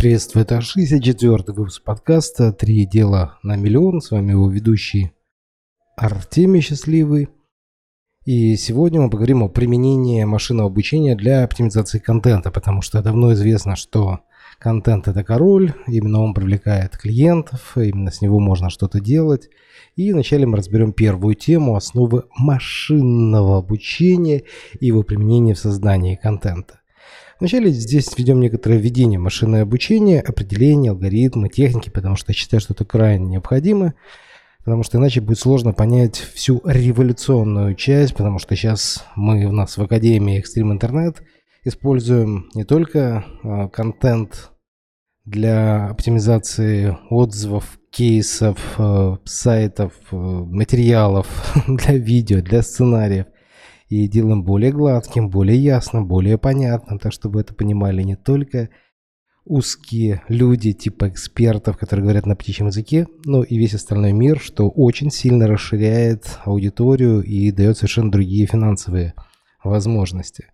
приветствую. Это 64-й выпуск подкаста «Три дела на миллион». С вами его ведущий Артемий Счастливый. И сегодня мы поговорим о применении машинного обучения для оптимизации контента, потому что давно известно, что контент – это король, именно он привлекает клиентов, именно с него можно что-то делать. И вначале мы разберем первую тему – основы машинного обучения и его применения в создании контента. Вначале здесь введем некоторое введение машинное обучение, определение, алгоритмы, техники, потому что я считаю, что это крайне необходимо, потому что иначе будет сложно понять всю революционную часть, потому что сейчас мы у нас в Академии Extreme Internet используем не только э, контент для оптимизации отзывов, кейсов, э, сайтов, э, материалов для видео, для сценариев – и делаем более гладким, более ясным, более понятным, так чтобы это понимали не только узкие люди типа экспертов, которые говорят на птичьем языке, но и весь остальной мир, что очень сильно расширяет аудиторию и дает совершенно другие финансовые возможности.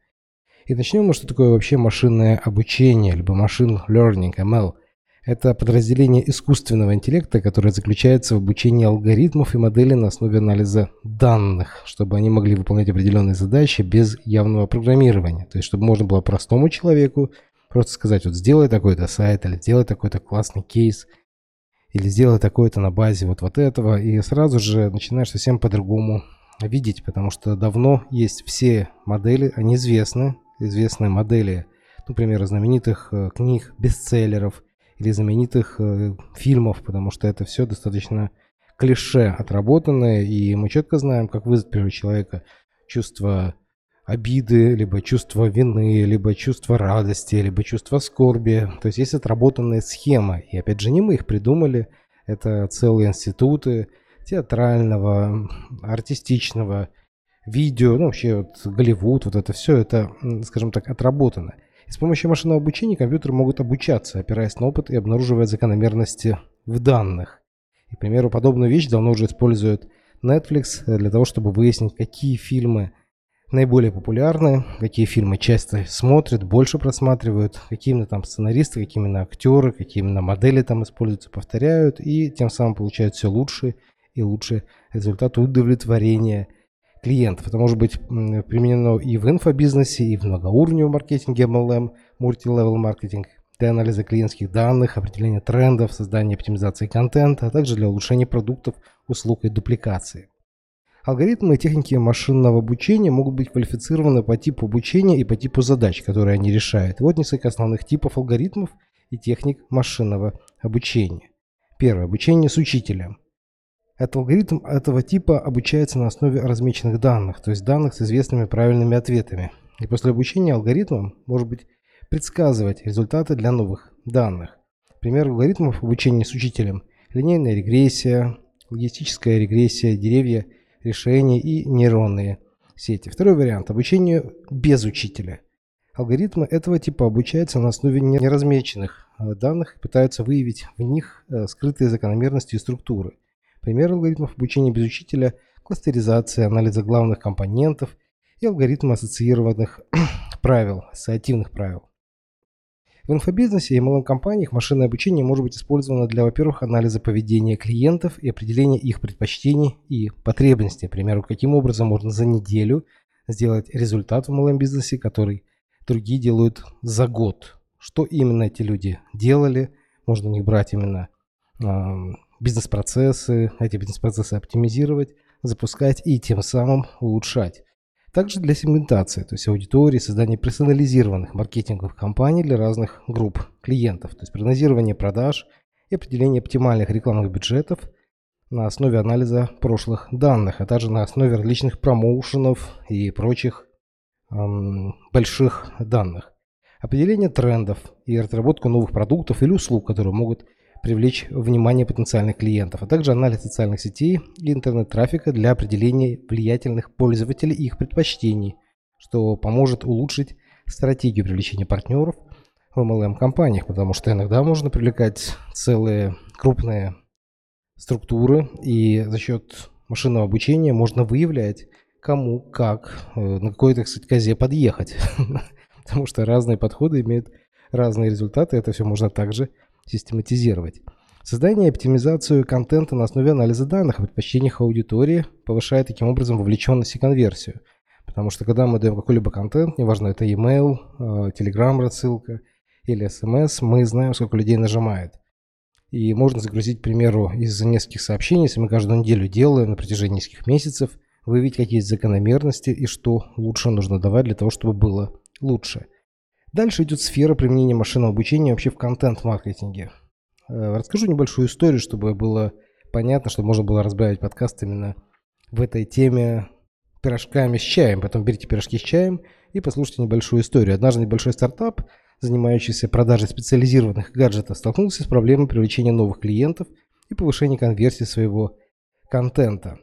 И начнем мы, что такое вообще машинное обучение, либо машин learning, ML – это подразделение искусственного интеллекта, которое заключается в обучении алгоритмов и моделей на основе анализа данных, чтобы они могли выполнять определенные задачи без явного программирования. То есть, чтобы можно было простому человеку просто сказать, вот сделай такой-то сайт, или сделай такой-то классный кейс, или сделай такой-то на базе вот, вот этого, и сразу же начинаешь совсем по-другому видеть, потому что давно есть все модели, они известны, известные модели, например, знаменитых э, книг, бестселлеров – или знаменитых э, фильмов, потому что это все достаточно клише отработанное, и мы четко знаем, как вызвать у человека чувство обиды, либо чувство вины, либо чувство радости, либо чувство скорби. То есть есть отработанная схема. И опять же, не мы их придумали. Это целые институты театрального, артистичного, видео, ну вообще вот Голливуд, вот это все, это, скажем так, отработано. И с помощью машинного обучения компьютеры могут обучаться, опираясь на опыт и обнаруживая закономерности в данных. И, к примеру, подобную вещь давно уже использует Netflix для того, чтобы выяснить, какие фильмы наиболее популярны, какие фильмы часто смотрят, больше просматривают, какие именно там сценаристы, какие именно актеры, какие именно модели там используются, повторяют, и тем самым получают все лучше и лучше результат удовлетворения клиентов. Это может быть применено и в инфобизнесе, и в многоуровневом маркетинге MLM, multi-level маркетинг, для анализа клиентских данных, определения трендов, создания оптимизации контента, а также для улучшения продуктов, услуг и дупликации. Алгоритмы и техники машинного обучения могут быть квалифицированы по типу обучения и по типу задач, которые они решают. Вот несколько основных типов алгоритмов и техник машинного обучения. Первое. Обучение с учителем. Этот алгоритм этого типа обучается на основе размеченных данных, то есть данных с известными правильными ответами. И после обучения алгоритмом может быть предсказывать результаты для новых данных. Пример алгоритмов обучения с учителем – линейная регрессия, логистическая регрессия, деревья, решения и нейронные сети. Второй вариант – обучение без учителя. Алгоритмы этого типа обучаются на основе неразмеченных э, данных и пытаются выявить в них э, скрытые закономерности и структуры – Пример алгоритмов обучения без учителя – кластеризация, анализа главных компонентов и алгоритмы ассоциированных правил, ассоциативных правил. В инфобизнесе и MLM-компаниях машинное обучение может быть использовано для, во-первых, анализа поведения клиентов и определения их предпочтений и потребностей. К примеру, каким образом можно за неделю сделать результат в MLM-бизнесе, который другие делают за год. Что именно эти люди делали, можно них брать именно бизнес-процессы, эти бизнес-процессы оптимизировать, запускать и тем самым улучшать. Также для сегментации, то есть аудитории, создания персонализированных маркетинговых кампаний для разных групп клиентов, то есть прогнозирование продаж и определение оптимальных рекламных бюджетов на основе анализа прошлых данных, а также на основе различных промоушенов и прочих эм, больших данных. Определение трендов и разработку новых продуктов или услуг, которые могут привлечь внимание потенциальных клиентов, а также анализ социальных сетей и интернет-трафика для определения влиятельных пользователей и их предпочтений, что поможет улучшить стратегию привлечения партнеров в MLM-компаниях, потому что иногда можно привлекать целые крупные структуры, и за счет машинного обучения можно выявлять, кому, как, э, на какой-то, кстати, козе подъехать. Потому что разные подходы имеют разные результаты, это все можно также систематизировать. Создание и оптимизацию контента на основе анализа данных о предпочтениях аудитории повышает таким образом вовлеченность и конверсию. Потому что когда мы даем какой-либо контент, неважно это email, э, telegram рассылка или SMS, мы знаем, сколько людей нажимает. И можно загрузить, к примеру, из нескольких сообщений, если мы каждую неделю делаем на протяжении нескольких месяцев, выявить какие есть закономерности и что лучше нужно давать для того, чтобы было лучше. Дальше идет сфера применения машинного обучения вообще в контент-маркетинге. Э, расскажу небольшую историю, чтобы было понятно, чтобы можно было разбавить подкаст именно в этой теме пирожками с чаем. Потом берите пирожки с чаем и послушайте небольшую историю. Однажды небольшой стартап, занимающийся продажей специализированных гаджетов, столкнулся с проблемой привлечения новых клиентов и повышения конверсии своего контента.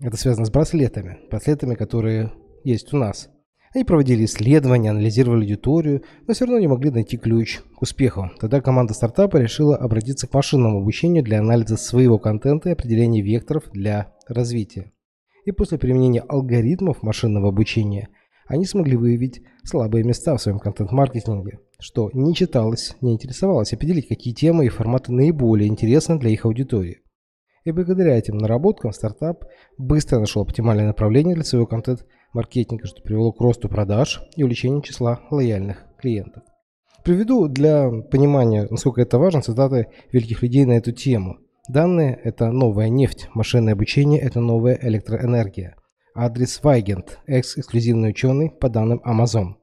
Это связано с браслетами, браслетами, которые есть у нас. Они проводили исследования, анализировали аудиторию, но все равно не могли найти ключ к успеху. Тогда команда стартапа решила обратиться к машинному обучению для анализа своего контента и определения векторов для развития. И после применения алгоритмов машинного обучения они смогли выявить слабые места в своем контент-маркетинге, что не читалось, не интересовалось, определить, какие темы и форматы наиболее интересны для их аудитории. И благодаря этим наработкам стартап быстро нашел оптимальное направление для своего контент-маркетинга, что привело к росту продаж и увеличению числа лояльных клиентов. Приведу для понимания, насколько это важно, цитаты великих людей на эту тему. Данные – это новая нефть, машинное обучение – это новая электроэнергия. Адрес Вайгент, экс-эксклюзивный ученый по данным Amazon.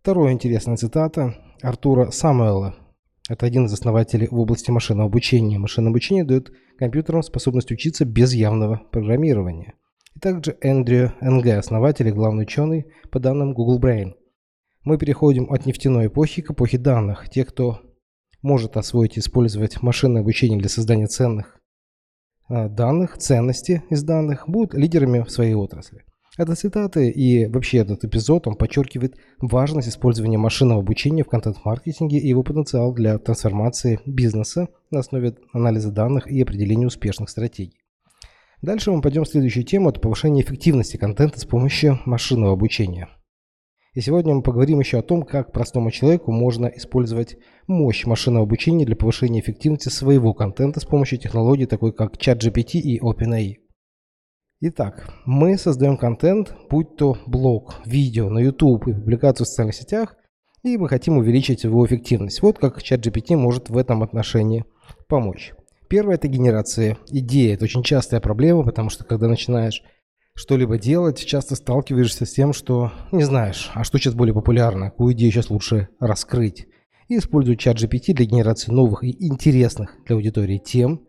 Вторая интересная цитата Артура Самуэла, это один из основателей в области машинного обучения. Машинное обучение дает компьютерам способность учиться без явного программирования. И также Эндрю Н.Г., основатель и главный ученый по данным Google Brain. Мы переходим от нефтяной эпохи к эпохе данных. Те, кто может освоить и использовать машинное обучение для создания ценных а, данных, ценности из данных, будут лидерами в своей отрасли. Это цитаты и вообще этот эпизод, он подчеркивает важность использования машинного обучения в контент-маркетинге и его потенциал для трансформации бизнеса на основе анализа данных и определения успешных стратегий. Дальше мы пойдем в следующую тему, это повышение эффективности контента с помощью машинного обучения. И сегодня мы поговорим еще о том, как простому человеку можно использовать мощь машинного обучения для повышения эффективности своего контента с помощью технологий такой как ChatGPT и OpenAI. Итак, мы создаем контент, будь то блог, видео на YouTube и публикацию в социальных сетях, и мы хотим увеличить его эффективность. Вот как ChatGPT может в этом отношении помочь. Первое – это генерация идеи. Это очень частая проблема, потому что когда начинаешь что-либо делать, часто сталкиваешься с тем, что не знаешь, а что сейчас более популярно, какую идею сейчас лучше раскрыть. И использую чат GPT для генерации новых и интересных для аудитории тем,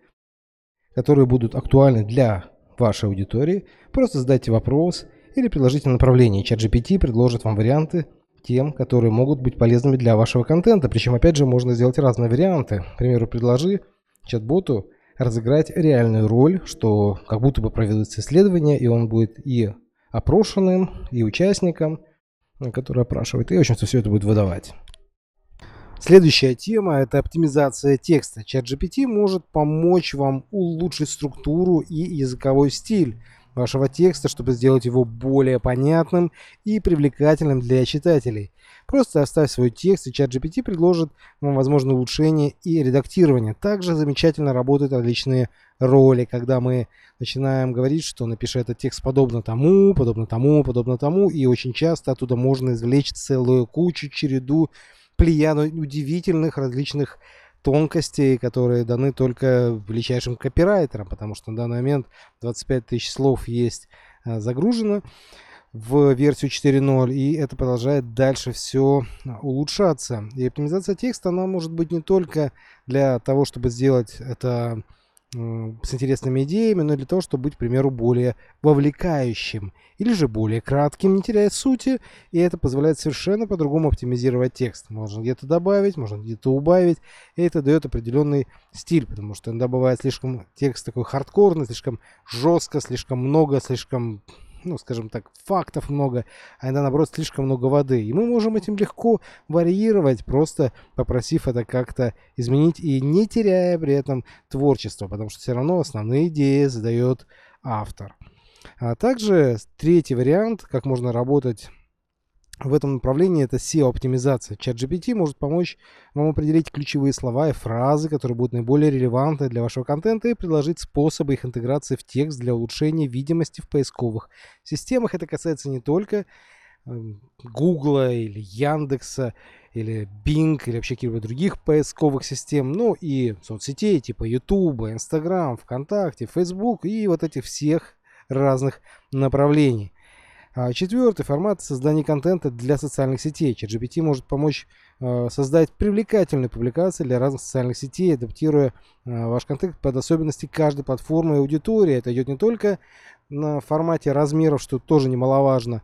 которые будут актуальны для вашей аудитории, просто задайте вопрос или предложите направление. Чат GPT предложит вам варианты тем, которые могут быть полезными для вашего контента. Причем, опять же, можно сделать разные варианты. К примеру, предложи чат-боту разыграть реальную роль, что как будто бы проведется исследование, и он будет и опрошенным, и участником, который опрашивает, и, в общем-то, все это будет выдавать. Следующая тема – это оптимизация текста. ChatGPT может помочь вам улучшить структуру и языковой стиль вашего текста, чтобы сделать его более понятным и привлекательным для читателей. Просто оставь свой текст, и ChatGPT предложит вам возможные улучшения и редактирование. Также замечательно работают различные роли, когда мы начинаем говорить, что напиши этот текст подобно тому, подобно тому, подобно тому, и очень часто оттуда можно извлечь целую кучу, череду плеяду удивительных различных тонкостей, которые даны только величайшим копирайтерам, потому что на данный момент 25 тысяч слов есть а, загружено в версию 4.0, и это продолжает дальше все улучшаться. И оптимизация текста, она может быть не только для того, чтобы сделать это с интересными идеями, но для того, чтобы быть, к примеру, более вовлекающим или же более кратким, не теряя сути, и это позволяет совершенно по-другому оптимизировать текст. Можно где-то добавить, можно где-то убавить, и это дает определенный стиль, потому что иногда бывает слишком текст такой хардкорный, слишком жестко, слишком много, слишком ну, скажем так, фактов много, а иногда, наоборот, слишком много воды. И мы можем этим легко варьировать, просто попросив это как-то изменить и не теряя при этом творчество, потому что все равно основные идеи задает автор. А также третий вариант, как можно работать в этом направлении это SEO-оптимизация. ChatGPT может помочь вам определить ключевые слова и фразы, которые будут наиболее релевантны для вашего контента и предложить способы их интеграции в текст для улучшения видимости в поисковых системах. Это касается не только Гугла или Яндекса или Bing или вообще каких-либо других поисковых систем, ну и соцсетей типа YouTube, Instagram, ВКонтакте, Facebook и вот этих всех разных направлений. А четвертый формат создания контента для социальных сетей. ChatGPT может помочь э, создать привлекательные публикации для разных социальных сетей, адаптируя э, ваш контент под особенности каждой платформы и аудитории. Это идет не только на формате размеров, что тоже немаловажно,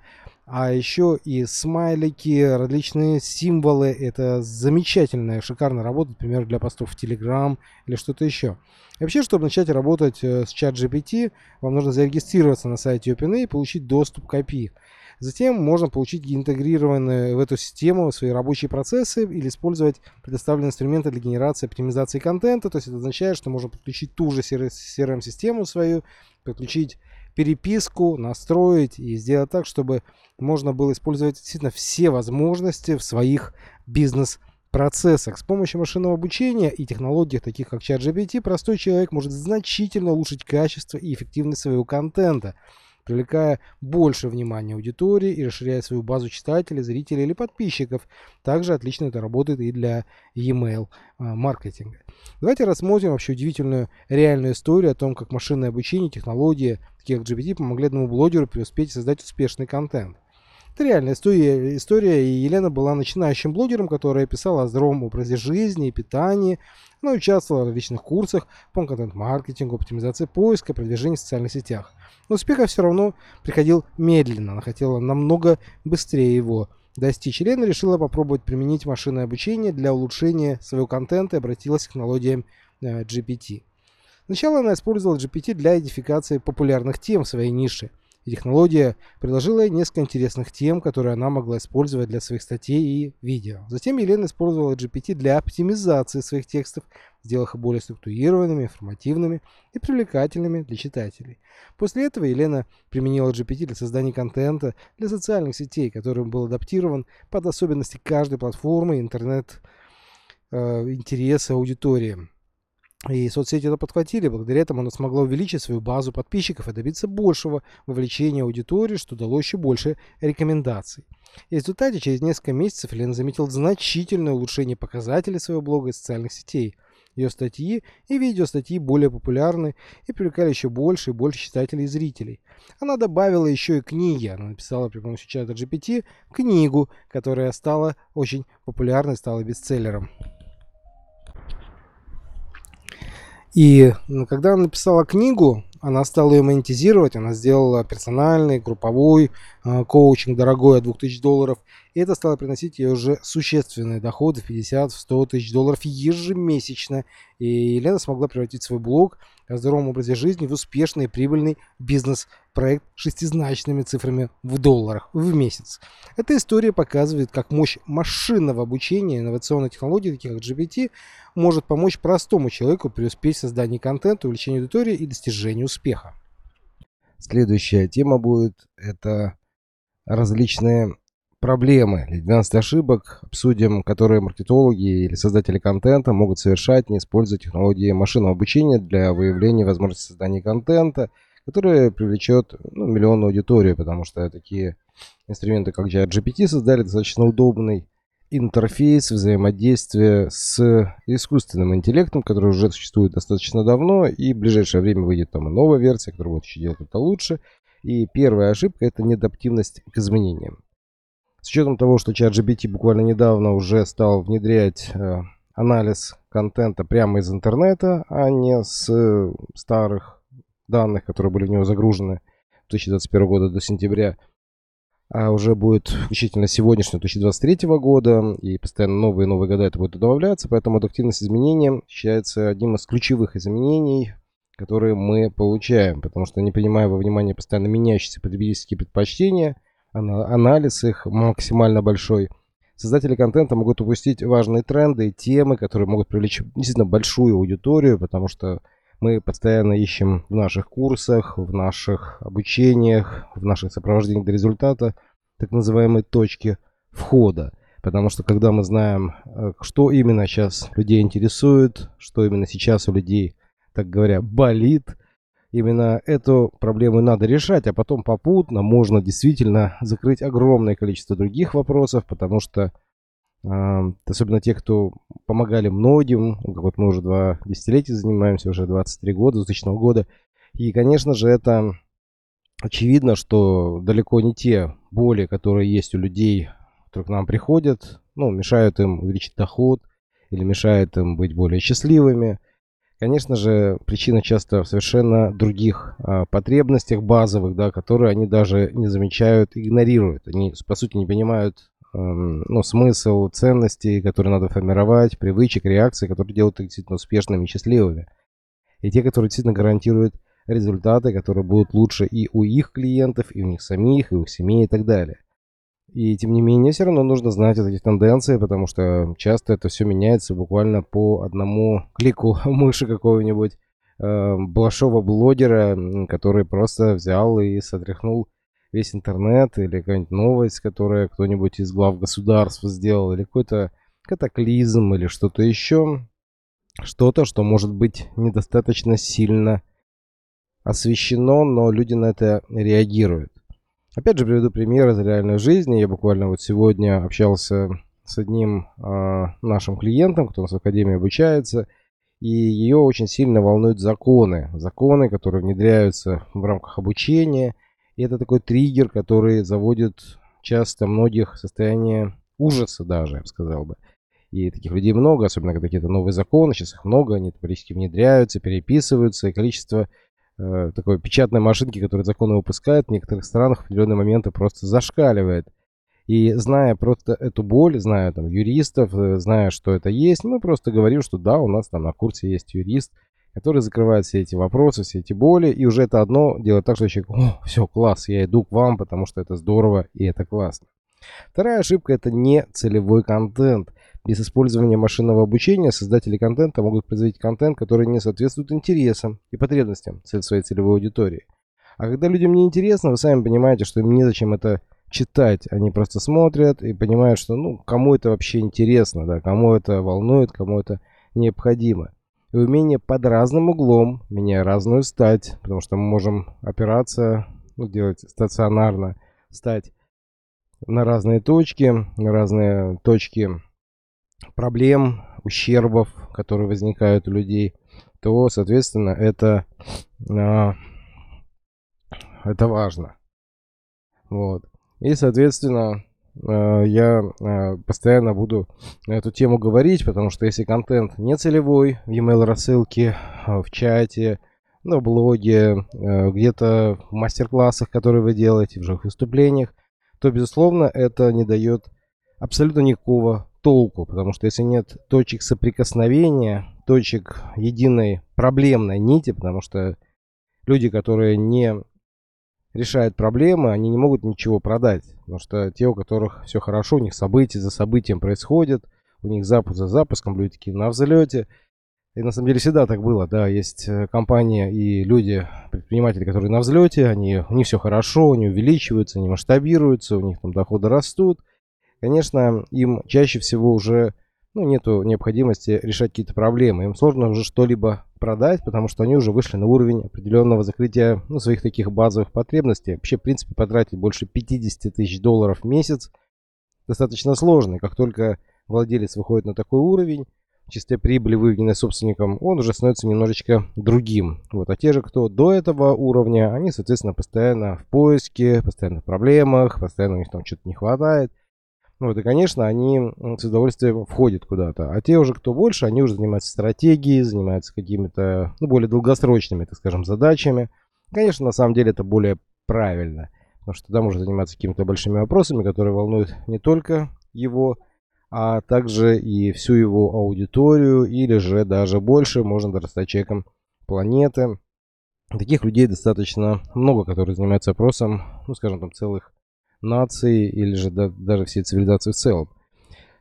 а еще и смайлики, различные символы. Это замечательная, шикарная работа, например, для постов в Telegram или что-то еще. И вообще, чтобы начать работать э, с ChatGPT, вам нужно зарегистрироваться на сайте OpenAI и получить доступ к API. Затем можно получить интегрированные в эту систему свои рабочие процессы или использовать предоставленные инструменты для генерации оптимизации контента. То есть это означает, что можно подключить ту же CRM-систему свою, подключить переписку, настроить и сделать так, чтобы можно было использовать действительно все возможности в своих бизнес-процессах. С помощью машинного обучения и технологий, таких как ChatGPT, простой человек может значительно улучшить качество и эффективность своего контента привлекая больше внимания аудитории и расширяя свою базу читателей, зрителей или подписчиков. Также отлично это работает и для e-mail а, маркетинга. Давайте рассмотрим вообще удивительную реальную историю о том, как машинное обучение, технологии, такие как GPT, помогли одному блогеру преуспеть и создать успешный контент. Это реальная история, история, и Елена была начинающим блогером, которая писала о здоровом образе жизни и питании. Она участвовала в различных курсах по контент-маркетингу, оптимизации поиска, продвижению в социальных сетях. Но успеха все равно приходил медленно, она хотела намного быстрее его достичь. Елена решила попробовать применить машинное обучение для улучшения своего контента и обратилась к технологиям э, GPT. Сначала она использовала GPT для идентификации популярных тем в своей нише – и технология предложила ей несколько интересных тем, которые она могла использовать для своих статей и видео. Затем Елена использовала GPT для оптимизации своих текстов, сделав их более структурированными, информативными и привлекательными для читателей. После этого Елена применила GPT для создания контента для социальных сетей, который был адаптирован под особенности каждой платформы интернет-интереса э, аудитории. И соцсети это подхватили, благодаря этому она смогла увеличить свою базу подписчиков и добиться большего вовлечения аудитории, что дало еще больше рекомендаций. И в результате через несколько месяцев Лена заметил значительное улучшение показателей своего блога и социальных сетей. Ее статьи и видеостатьи более популярны и привлекали еще больше и больше читателей и зрителей. Она добавила еще и книги. Она написала при помощи чата GPT книгу, которая стала очень популярной, стала бестселлером. И когда она написала книгу, она стала ее монетизировать, она сделала персональный, групповой коучинг дорогой от 2000 долларов. Это стало приносить ей уже существенные доходы в 50-100 тысяч долларов ежемесячно. И Елена смогла превратить свой блог о здоровом образе жизни в успешный и прибыльный бизнес-проект шестизначными цифрами в долларах в месяц. Эта история показывает, как мощь машинного обучения инновационной технологии, таких как GPT, может помочь простому человеку преуспеть в создании контента, увеличению аудитории и достижению успеха. Следующая тема будет это различные проблемы 12 ошибок обсудим, которые маркетологи или создатели контента могут совершать, не используя технологии машинного обучения для выявления возможности создания контента, который привлечет ну, миллионную аудиторию, потому что такие инструменты, как GPT, создали достаточно удобный интерфейс взаимодействия с искусственным интеллектом, который уже существует достаточно давно, и в ближайшее время выйдет там новая версия, которая будет еще делать это лучше. И первая ошибка – это неадаптивность к изменениям. С учетом того, что ChatGPT буквально недавно уже стал внедрять э, анализ контента прямо из интернета, а не с э, старых данных, которые были в него загружены 2021 года до сентября, а уже будет включительно сегодняшнего 2023 года, и постоянно новые и новые года это будет добавляться, поэтому адаптивность изменениям считается одним из ключевых изменений, которые мы получаем, потому что не принимая во внимание постоянно меняющиеся потребительские предпочтения – анализ их максимально большой. Создатели контента могут упустить важные тренды и темы, которые могут привлечь действительно большую аудиторию, потому что мы постоянно ищем в наших курсах, в наших обучениях, в наших сопровождениях до результата так называемой точки входа. Потому что когда мы знаем, э, что именно сейчас людей интересует, что именно сейчас у людей, так говоря, болит, именно эту проблему надо решать, а потом попутно можно действительно закрыть огромное количество других вопросов, потому что особенно те, кто помогали многим, вот мы уже два десятилетия занимаемся, уже 23 года, 2000 года, и, конечно же, это очевидно, что далеко не те боли, которые есть у людей, которые к нам приходят, ну, мешают им увеличить доход или мешают им быть более счастливыми. Конечно же, причина часто в совершенно других а, потребностях базовых, да, которые они даже не замечают, игнорируют. Они, по сути, не понимают эм, ну, смысл, ценностей, которые надо формировать, привычек, реакций, которые делают их действительно успешными и счастливыми. И те, которые действительно гарантируют результаты, которые будут лучше и у их клиентов, и у них самих, и у семей и так далее. И тем не менее, все равно нужно знать эти тенденции, потому что часто это все меняется буквально по одному клику мыши какого-нибудь э, большого блогера, который просто взял и сотряхнул весь интернет, или какая-нибудь новость, которая кто-нибудь из глав государств сделал, или какой-то катаклизм, или что-то еще. Что-то, что может быть недостаточно сильно освещено, но люди на это реагируют. Опять же, приведу пример из реальной жизни. Я буквально вот сегодня общался с одним э, нашим клиентом, кто у нас в Академии обучается, и ее очень сильно волнуют законы. Законы, которые внедряются в рамках обучения. И это такой триггер, который заводит часто многих в состояние ужаса даже, я бы сказал бы. И таких людей много, особенно когда какие-то новые законы, сейчас их много, они периодически внедряются, переписываются, и количество э, такой печатной машинки, которая законы выпускает, в некоторых странах в определенные моменты просто зашкаливает. И зная просто эту боль, зная там юристов, э, зная, что это есть, мы просто говорим, что да, у нас там на курсе есть юрист, который закрывает все эти вопросы, все эти боли, и уже это одно делает так, что человек, о, все, класс, я иду к вам, потому что это здорово и это классно. Вторая ошибка – это не целевой контент. Без использования машинного обучения создатели контента могут производить контент, который не соответствует интересам и потребностям своей целевой аудитории. А когда людям не интересно, вы сами понимаете, что им незачем это читать. Они просто смотрят и понимают, что ну, кому это вообще интересно, да, кому это волнует, кому это необходимо. И умение под разным углом, меняя разную стать, потому что мы можем опираться, ну, делать стационарно, стать на разные точки, на разные точки проблем, ущербов, которые возникают у людей, то, соответственно, это, а, это важно. Вот. И, соответственно, а, я а, постоянно буду на эту тему говорить, потому что если контент не целевой, в e-mail рассылке, в чате, на блоге, где-то в мастер-классах, которые вы делаете, в живых выступлениях, то, безусловно, это не дает абсолютно никакого толку, потому что если нет точек соприкосновения, точек единой проблемной нити, потому что люди, которые не решают проблемы, они не могут ничего продать, потому что те, у которых все хорошо, у них события за событием происходят, у них запуск за запуском, люди такие на взлете. И на самом деле всегда так было, да, есть э, компания и люди, предприниматели, которые на взлете, они, у них все хорошо, они увеличиваются, они масштабируются, у них там доходы растут, конечно, им чаще всего уже ну, нету необходимости решать какие-то проблемы. Им сложно уже что-либо продать, потому что они уже вышли на уровень определенного закрытия ну, своих таких базовых потребностей. Вообще, в принципе, потратить больше 50 тысяч долларов в месяц достаточно сложно. И как только владелец выходит на такой уровень, чистая прибыль, выведенная собственником, он уже становится немножечко другим. Вот. А те же, кто до этого уровня, они, соответственно, постоянно в поиске, постоянно в проблемах, постоянно у них там что-то не хватает. Ну вот, и, конечно, они с удовольствием входят куда-то. А те уже, кто больше, они уже занимаются стратегией, занимаются какими-то, ну, более долгосрочными, так скажем, задачами. Конечно, на самом деле это более правильно. Потому что тогда можно заниматься какими-то большими вопросами, которые волнуют не только его, а также и всю его аудиторию, или же даже больше, можно даже стать человеком планеты. Таких людей достаточно много, которые занимаются опросом, ну, скажем, там целых нации или же да, даже всей цивилизации в целом.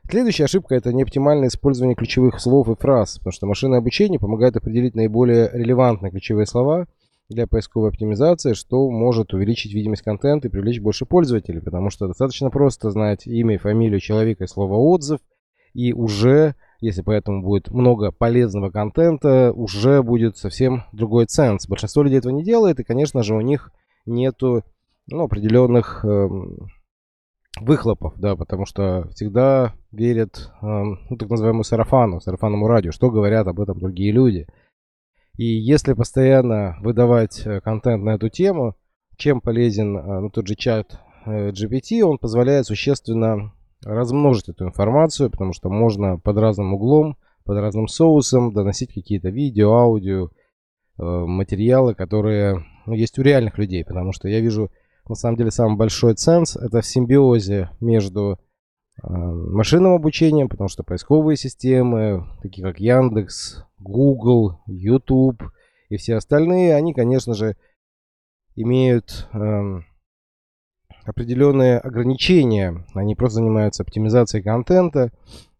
Следующая ошибка – это неоптимальное использование ключевых слов и фраз, потому что машинное обучение помогает определить наиболее релевантные ключевые слова для поисковой оптимизации, что может увеличить видимость контента и привлечь больше пользователей, потому что достаточно просто знать имя и фамилию человека и слово «отзыв», и уже, если поэтому будет много полезного контента, уже будет совсем другой ценз. Большинство людей этого не делает, и, конечно же, у них нету ну, определенных э, выхлопов, да, потому что всегда верят, э, ну, так называемому сарафану, сарафанному радио, что говорят об этом другие люди – и если постоянно выдавать э, контент на эту тему, чем полезен э, ну, тот же чат э, GPT, он позволяет существенно размножить эту информацию, потому что можно под разным углом, под разным соусом доносить какие-то видео, аудио, материалы, которые ну, есть у реальных людей, потому что я вижу, на самом деле, самый большой ценз это в симбиозе между машинным обучением, потому что поисковые системы, такие как Яндекс, Google, YouTube и все остальные, они, конечно же, имеют э, определенные ограничения. Они просто занимаются оптимизацией контента.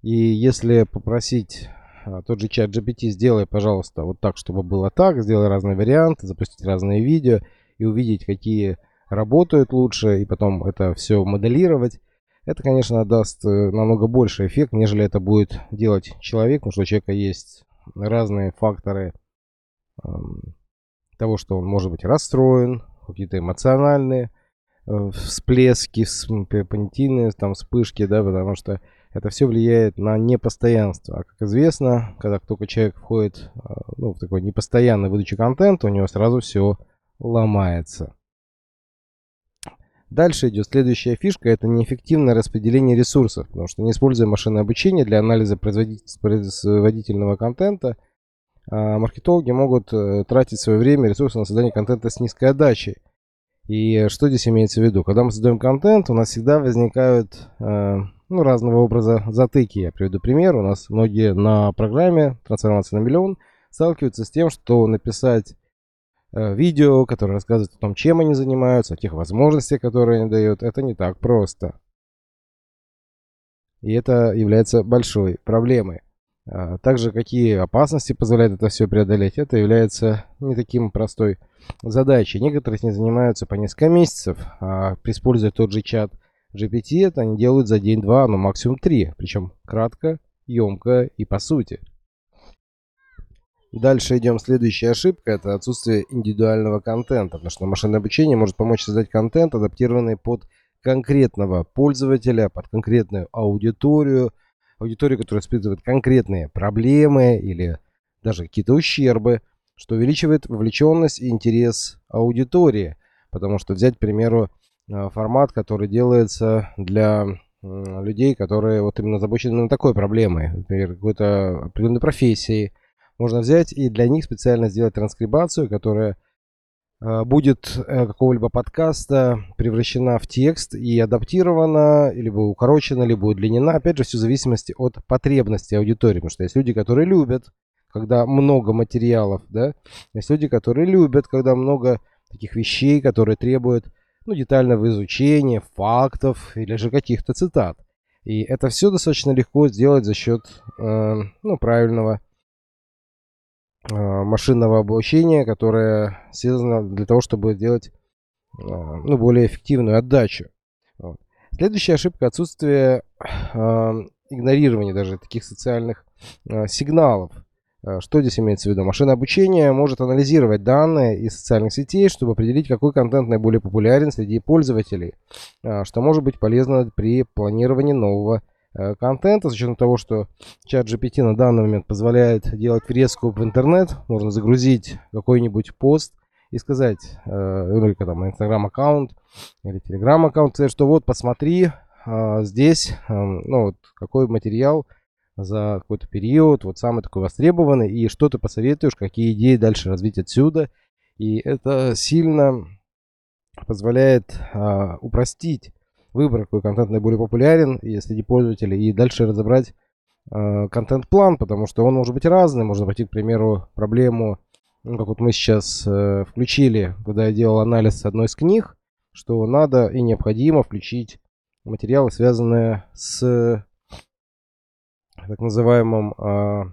И если попросить э, тот же чат GPT, сделай, пожалуйста, вот так, чтобы было так, сделай разные варианты, запустить разные видео и увидеть, какие работают лучше, и потом это все моделировать, это, конечно, даст э, намного больше эффект, нежели это будет делать человек, потому что у человека есть разные факторы того, что он может быть расстроен, какие-то эмоциональные э, всплески, понятийные там вспышки, да, потому что это все влияет на непостоянство. А как известно, когда только человек входит э, ну, в такой непостоянный выдачу контента, у него сразу все ломается. Дальше идет следующая фишка, это неэффективное распределение ресурсов, потому что не используя машинное обучение для анализа производительного контента, а, маркетологи могут э, тратить свое время и ресурсы на создание контента с низкой отдачей. И что здесь имеется в виду? Когда мы создаем контент, у нас всегда возникают э, ну, разного образа затыки. Я приведу пример. У нас многие на программе «Трансформация на миллион» сталкиваются с тем, что написать видео, которые рассказывают о том, чем они занимаются, о тех возможностях, которые они дают. Это не так просто. И это является большой проблемой. А также какие опасности позволяет это все преодолеть, это является не таким простой задачей. Некоторые с ней занимаются по несколько месяцев, а используя тот же чат GPT, это они делают за день-два, но максимум три. Причем кратко, емко и по сути. Дальше идем. Следующая ошибка – это отсутствие индивидуального контента, потому что машинное обучение может помочь создать контент, адаптированный под конкретного пользователя, под конкретную аудиторию, аудиторию, которая испытывает конкретные проблемы или даже какие-то ущербы, что увеличивает вовлеченность и интерес аудитории. Потому что взять, к примеру, э, формат, который делается для людей, которые вот именно озабочены на такой проблемой, например, какой-то определенной профессии, можно взять и для них специально сделать транскрибацию, которая э, будет э, какого-либо подкаста превращена в текст и адаптирована, либо укорочена, либо удлинена. Опять же, все в зависимости от потребностей аудитории. Потому что есть люди, которые любят, когда много материалов, да. Есть люди, которые любят, когда много таких вещей, которые требуют ну, детального изучения, фактов или же каких-то цитат. И это все достаточно легко сделать за счет э, ну, правильного машинного обучения, которое связано для того, чтобы сделать а, ну, более эффективную отдачу. Следующая ошибка отсутствие э, игнорирования даже таких социальных э, сигналов. Что здесь имеется в виду? Машина обучения может анализировать данные из социальных сетей, чтобы определить, какой контент наиболее популярен среди пользователей, что может быть полезно при планировании нового Э, контента, с учетом того, что чат GPT на данный момент позволяет делать врезку в интернет, можно загрузить какой-нибудь пост и сказать, э, ну, или там Инстаграм аккаунт или Телеграм аккаунт, сказать, что вот посмотри э, здесь, ну вот какой материал за какой-то период, вот самый такой востребованный, и что ты посоветуешь, какие идеи дальше развить отсюда. И это сильно позволяет упростить выбрать, какой контент наиболее популярен среди пользователей, и дальше разобрать э, контент-план, потому что он может быть разный. Можно пойти, к примеру, проблему, ну, как вот мы сейчас э, включили, когда я делал анализ одной из книг, что надо и необходимо включить материалы, связанные с так называемым э,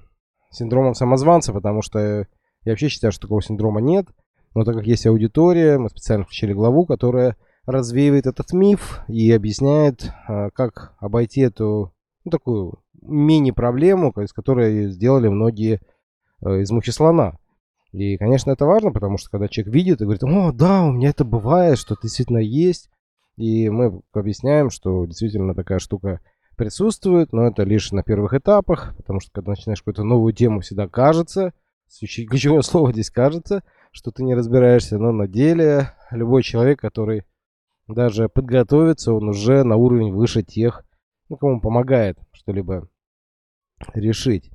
синдромом самозванца, потому что я вообще считаю, что такого синдрома нет. Но так как есть аудитория, мы специально включили главу, которая развеивает этот миф и объясняет, а, как обойти эту ну, такую мини-проблему, из которой сделали многие э, из мухи слона. И, конечно, это важно, потому что когда человек видит и говорит, о, да, у меня это бывает, что это действительно есть, и мы объясняем, что действительно такая штука присутствует, но это лишь на первых этапах, потому что когда начинаешь какую-то новую тему, всегда кажется, ключевое слово здесь кажется, что ты не разбираешься, но на деле любой человек, который даже подготовится, он уже на уровень выше тех, ну, кому помогает что-либо решить.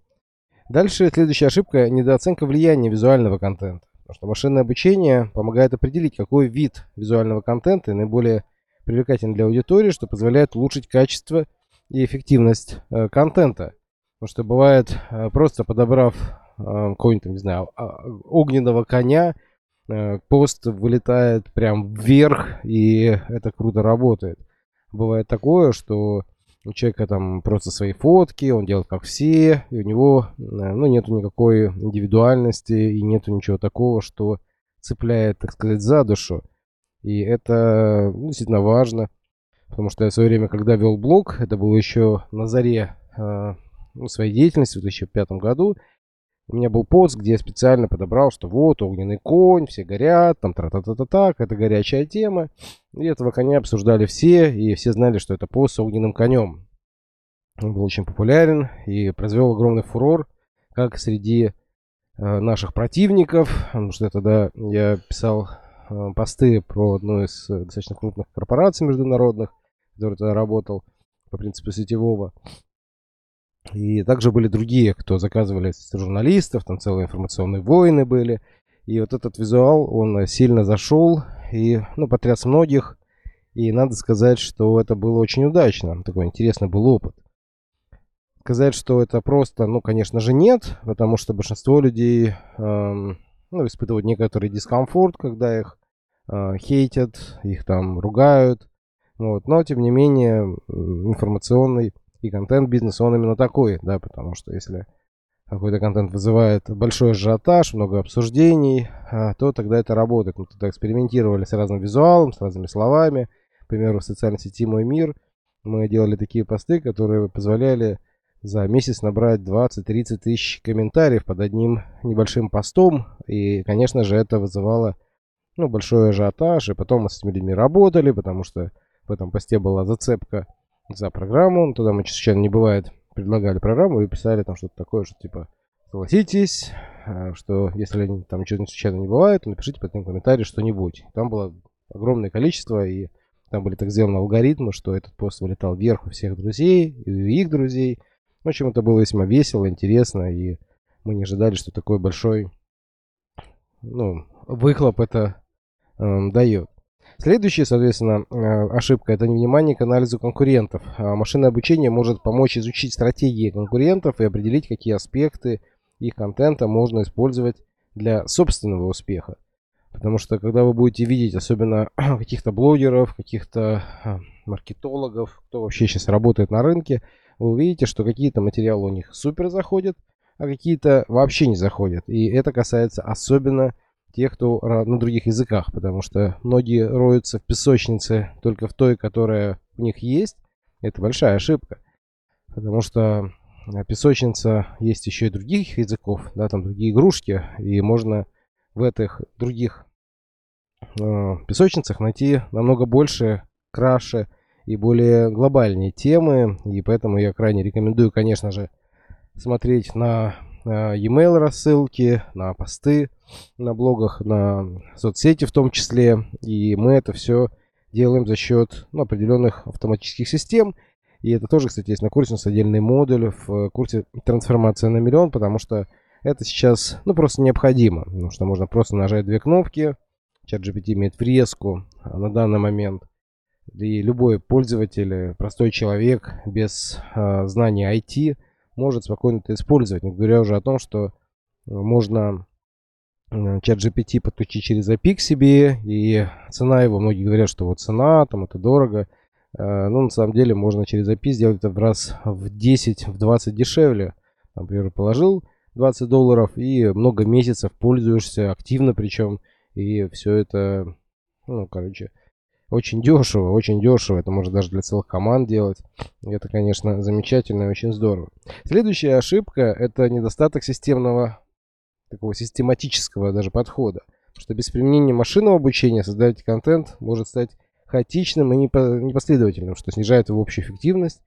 Дальше следующая ошибка – недооценка влияния визуального контента. Потому что машинное обучение помогает определить, какой вид визуального контента наиболее привлекательен для аудитории, что позволяет улучшить качество и эффективность э, контента. Потому что бывает, э, просто подобрав э, какого-нибудь, не знаю, а, огненного коня, пост вылетает прям вверх, и это круто работает. Бывает такое, что у человека там просто свои фотки, он делает как все, и у него э, ну, нету никакой индивидуальности и нету ничего такого, что цепляет, так сказать, за душу. И это ну, действительно важно, потому что я в свое время, когда вел блог, это было еще на заре э, ну, своей деятельности в 2005 году, у меня был пост, где я специально подобрал, что вот огненный конь, все горят, там тра-та-та-та-так, это горячая тема. И этого коня обсуждали все, и все знали, что это пост с огненным конем. Он был очень популярен и произвел огромный фурор, как среди э, наших противников, потому что тогда я писал э, посты про одну из э, достаточно крупных корпораций международных, который тогда работал по принципу сетевого. И также были другие, кто заказывали журналистов, там целые информационные войны были. И вот этот визуал, он сильно зашел и, ну, потряс многих. И надо сказать, что это было очень удачно. Такой интересный был опыт. Сказать, что это просто, ну, конечно же, нет, потому что большинство людей, эм, ну, испытывают некоторый дискомфорт, когда их э, хейтят, их там ругают. Вот. Но, тем не менее, информационный и контент-бизнес, он именно такой, да, потому что если какой-то контент вызывает большой ажиотаж, много обсуждений, а, то тогда это работает. Мы тогда экспериментировали с разным визуалом, с разными словами. К примеру, в социальной сети «Мой мир» мы делали такие посты, которые позволяли за месяц набрать 20-30 тысяч комментариев под одним небольшим постом. И, конечно же, это вызывало ну, большой ажиотаж. И потом мы с этими людьми работали, потому что в этом посте была зацепка за программу. Туда мы случайно не бывает предлагали программу и писали там что-то такое, что типа согласитесь, э, что если там ничего случайно не бывает, напишите под этим комментарий что-нибудь. Там было огромное количество, и там были так сделаны алгоритмы, что этот пост вылетал вверх у всех друзей и у их друзей. В общем, это было весьма весело, интересно, и мы не ожидали, что такой большой ну, выхлоп это э, дает. Следующая, соответственно, э, ошибка – это невнимание к анализу конкурентов. А машинное обучение может помочь изучить стратегии конкурентов и определить, какие аспекты их контента можно использовать для собственного успеха. Потому что когда вы будете видеть, особенно каких-то блогеров, каких-то а, маркетологов, кто вообще сейчас работает на рынке, вы увидите, что какие-то материалы у них супер заходят, а какие-то вообще не заходят. И это касается особенно тех, кто на других языках, потому что многие роются в песочнице только в той, которая у них есть. Это большая ошибка, потому что э, песочница есть еще и других языков, да, там другие игрушки, и можно в этих других э, песочницах найти намного больше, краше и более глобальные темы, и поэтому я крайне рекомендую, конечно же, смотреть на e-mail рассылки, на посты на блогах, на соцсети в том числе. И мы это все делаем за счет ну, определенных автоматических систем. И это тоже, кстати, есть на курсе, у нас отдельный модуль в курсе «Трансформация на миллион», потому что это сейчас ну, просто необходимо. Потому что можно просто нажать две кнопки, чат GPT имеет врезку на данный момент. И любой пользователь, простой человек без э, знаний IT – может спокойно это использовать. Не говоря уже о том, что э, можно э, чат GPT подключить через API к себе, и цена его, многие говорят, что вот цена, там это дорого. Э, ну, на самом деле, можно через API сделать это в раз в 10, в 20 дешевле. Например, положил 20 долларов и много месяцев пользуешься активно, причем И все это, ну, короче, очень дешево, очень дешево. Это можно даже для целых команд делать. Это, конечно, замечательно и очень здорово. Следующая ошибка – это недостаток системного, такого систематического даже подхода. Что без применения машинного обучения создать контент может стать хаотичным и непоследовательным, что снижает его общую эффективность,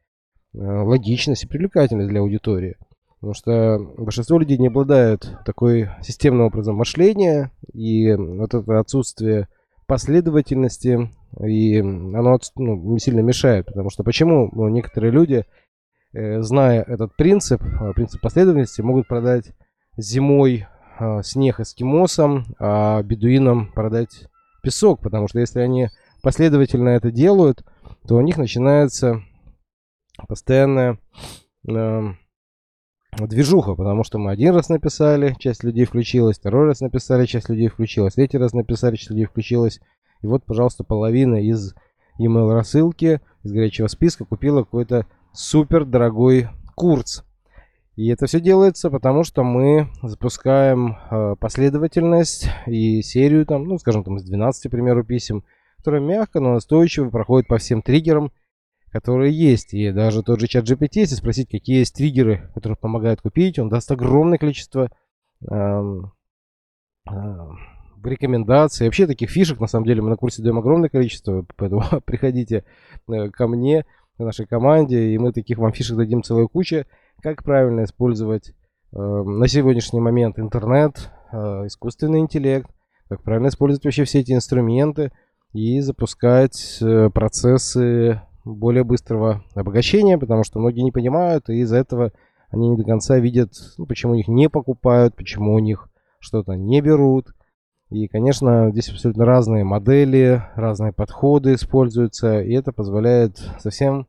э, логичность и привлекательность для аудитории. Потому что большинство людей не обладают такой системным образом мышления, и вот это отсутствие последовательности, и оно ну, сильно мешает. Потому что почему ну, некоторые люди, э, зная этот принцип, э, принцип последовательности, могут продать зимой снег эскимосам, а бедуинам продать песок, потому что если они последовательно это делают, то у них начинается постоянная э, движуха, потому что мы один раз написали, часть людей включилась, второй раз написали, часть людей включилась, третий раз написали, часть людей включилась. И вот, пожалуйста, половина из email рассылки, из горячего списка купила какой-то супер дорогой курс. И это все делается потому, что мы запускаем э, последовательность и серию, там, ну, скажем, там, из 12, к примеру, писем, которая мягко, но настойчиво проходит по всем триггерам, которые есть. И даже тот же чат GPT, если спросить, какие есть триггеры, которые помогают купить, он даст огромное количество эм, э, рекомендаций. Вообще таких фишек, на самом деле, мы на курсе даем огромное количество, поэтому приходите э, ко мне, к нашей команде, и мы таких вам фишек дадим целую кучу. Как правильно использовать э, на сегодняшний момент интернет, э, искусственный интеллект, как правильно использовать вообще все эти инструменты – и запускать э, процессы более быстрого обогащения, потому что многие не понимают, и из-за этого они не до конца видят, ну, почему их не покупают, почему у них что-то не берут. И, конечно, здесь абсолютно разные модели, разные подходы используются, и это позволяет совсем